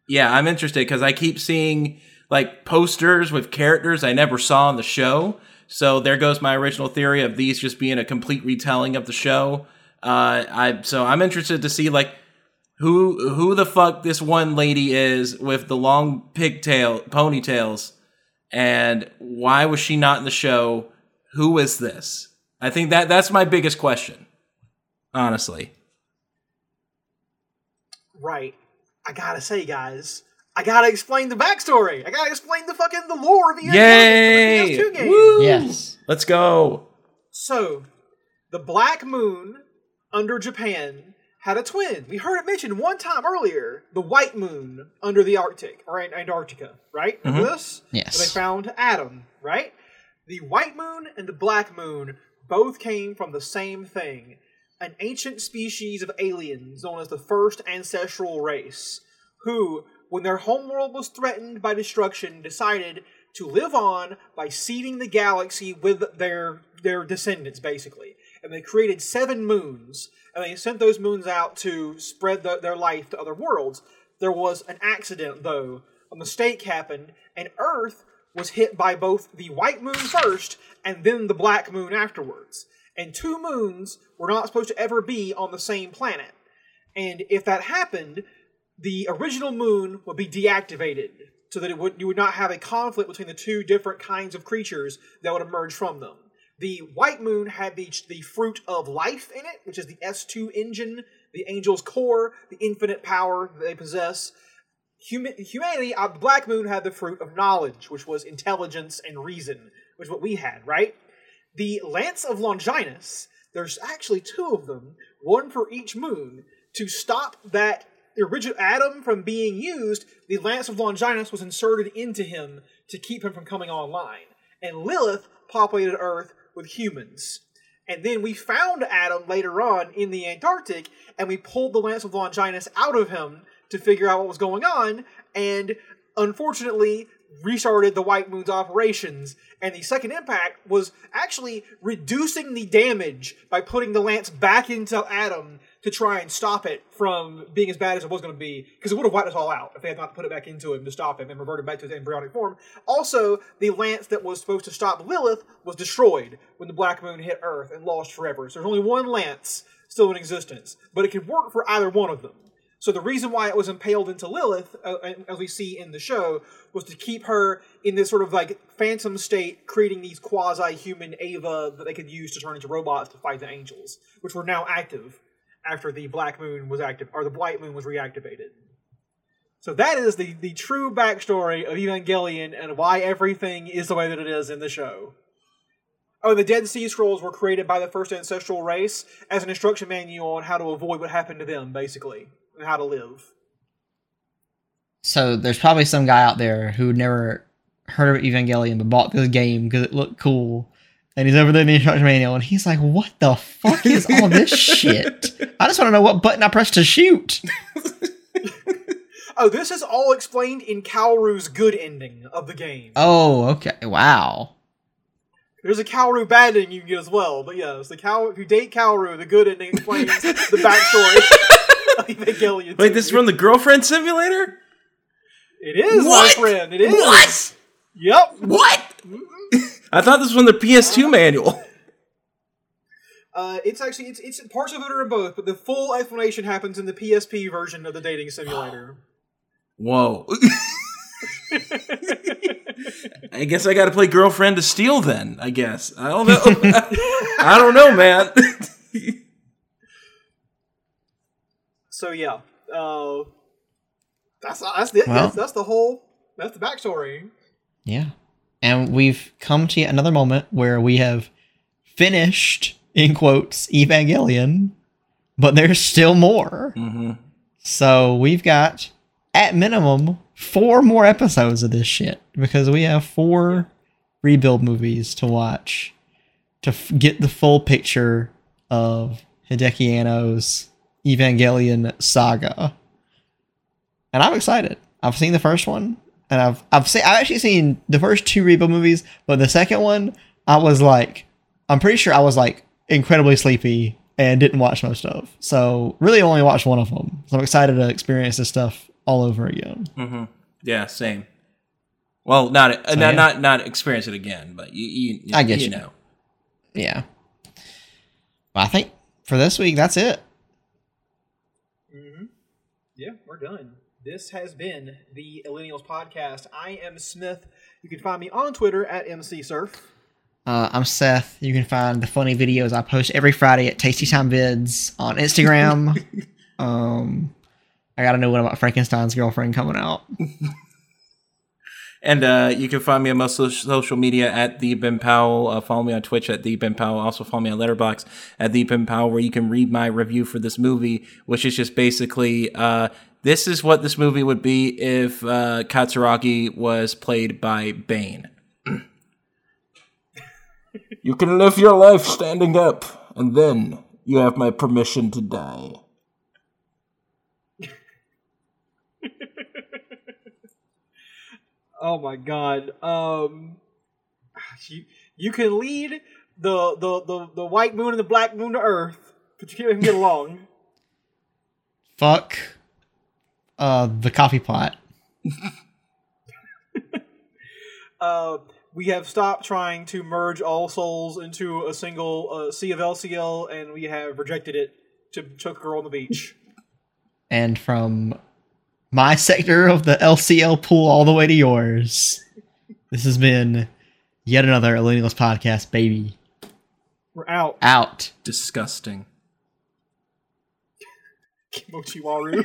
yeah, I'm interested because I keep seeing like posters with characters I never saw in the show. So there goes my original theory of these just being a complete retelling of the show. Uh, I so I'm interested to see like who who the fuck this one lady is with the long pigtail ponytails, and why was she not in the show? Who is this? I think that that's my biggest question, honestly. Right. I gotta say, guys, I gotta explain the backstory. I gotta explain the fucking the lore of the Yay! PS2 game. Woo! Yes. Let's go. So, the Black Moon under Japan had a twin. We heard it mentioned one time earlier. The White Moon under the Arctic or Ant- Antarctica, right? Remember mm-hmm. this? Yes. Where they found Adam, right? The White Moon and the Black Moon both came from the same thing an ancient species of aliens known as the First Ancestral Race, who, when their homeworld was threatened by destruction, decided to live on by seeding the galaxy with their their descendants, basically. And they created seven moons, and they sent those moons out to spread the, their life to other worlds. There was an accident, though. A mistake happened, and Earth was hit by both the white moon first and then the black moon afterwards. And two moons were not supposed to ever be on the same planet. And if that happened, the original moon would be deactivated so that it would you would not have a conflict between the two different kinds of creatures that would emerge from them. The white moon had the, the fruit of life in it, which is the S2 engine, the angel's core, the infinite power they possess. Huma- humanity, uh, the black moon had the fruit of knowledge, which was intelligence and reason, which is what we had, right? The Lance of Longinus, there's actually two of them, one for each moon, to stop that original Adam from being used, the Lance of Longinus was inserted into him to keep him from coming online. And Lilith populated Earth with humans. And then we found Adam later on in the Antarctic, and we pulled the Lance of Longinus out of him to figure out what was going on, and unfortunately restarted the White Moon's operations. And the second impact was actually reducing the damage by putting the lance back into Adam to try and stop it from being as bad as it was going to be, because it would have wiped us all out if they had not put it back into him to stop him and reverted back to his embryonic form. Also, the lance that was supposed to stop Lilith was destroyed when the Black Moon hit Earth and lost forever. So there's only one lance still in existence, but it could work for either one of them. So the reason why it was impaled into Lilith, uh, as we see in the show, was to keep her in this sort of like phantom state, creating these quasi-human Eva that they could use to turn into robots to fight the angels, which were now active after the Black Moon was active or the White Moon was reactivated. So that is the the true backstory of Evangelion and why everything is the way that it is in the show. Oh, the Dead Sea Scrolls were created by the first ancestral race as an instruction manual on how to avoid what happened to them, basically, and how to live. So there's probably some guy out there who never heard of Evangelion but bought this game because it looked cool. And he's over there in the instruction manual and he's like, What the fuck is all this shit? I just want to know what button I press to shoot. Oh, this is all explained in Kaworu's good ending of the game. Oh, okay. Wow. There's a Kaworu bad ending you can get as well, but yes, the Kaworu, if you date Kaworu, the good ending explains the backstory of Evangelion. Wait, this is from the girlfriend simulator? It is, What? my friend. It is. What? Yep. What? I thought this was from the PS2 manual. Uh, it's actually it's it's parts of it are in both, but the full explanation happens in the PSP version of the dating simulator. Whoa. I guess I got to play Girlfriend of Steel then. I guess I don't know. I don't know, man. so yeah, uh, that's that's the Well- that's, that's the whole that's the backstory. Yeah. And we've come to yet another moment where we have finished, in quotes, Evangelion, but there's still more. hmm So we've got, at minimum, four more episodes of this shit because we have four rebuild movies to watch to f- get the full picture of Hideaki Anno's Evangelion saga. And I'm excited. I've seen the first one, and I've I've seen I've actually seen the first two rebuild movies, but the second one I was like, I'm pretty sure I was like incredibly sleepy and didn't watch most of. So really only watched one of them. So I'm excited to experience this stuff all over again. Mm-hmm. Yeah, same. Well, not uh, not, yeah. not not experience it again, but you you, I get you you. know. Yeah. Well, I think for this week that's it. Mm-hmm. Yeah, we're done. This has been the Millennials Podcast. I am Smith. You can find me on Twitter at MCSerf. Uh, I'm Seth. You can find the funny videos I post every Friday at Tasty Time Vids on Instagram. um, I gotta know what about Frankenstein's girlfriend coming out. And uh, you can find me on most social media at the Ben Powell. Uh, follow me on Twitch at the Ben Powell. Also follow me on Letterboxd at the Ben Powell, where you can read my review for this movie, which is just basically uh, this is what this movie would be if uh, Katsuragi was played by Bane. you can live your life standing up, and then you have my permission to die. Oh my god. Um you you can lead the the, the, the white moon and the black moon to Earth, but you can't even get along. Fuck uh, the coffee pot. Uh we have stopped trying to merge all souls into a single uh, sea of LCL, and we have rejected it to choke a girl on the beach. And from my sector of the LCL pool all the way to yours, this has been yet another Millennials podcast, baby. We're out. Out. Disgusting. Kimochiwaru.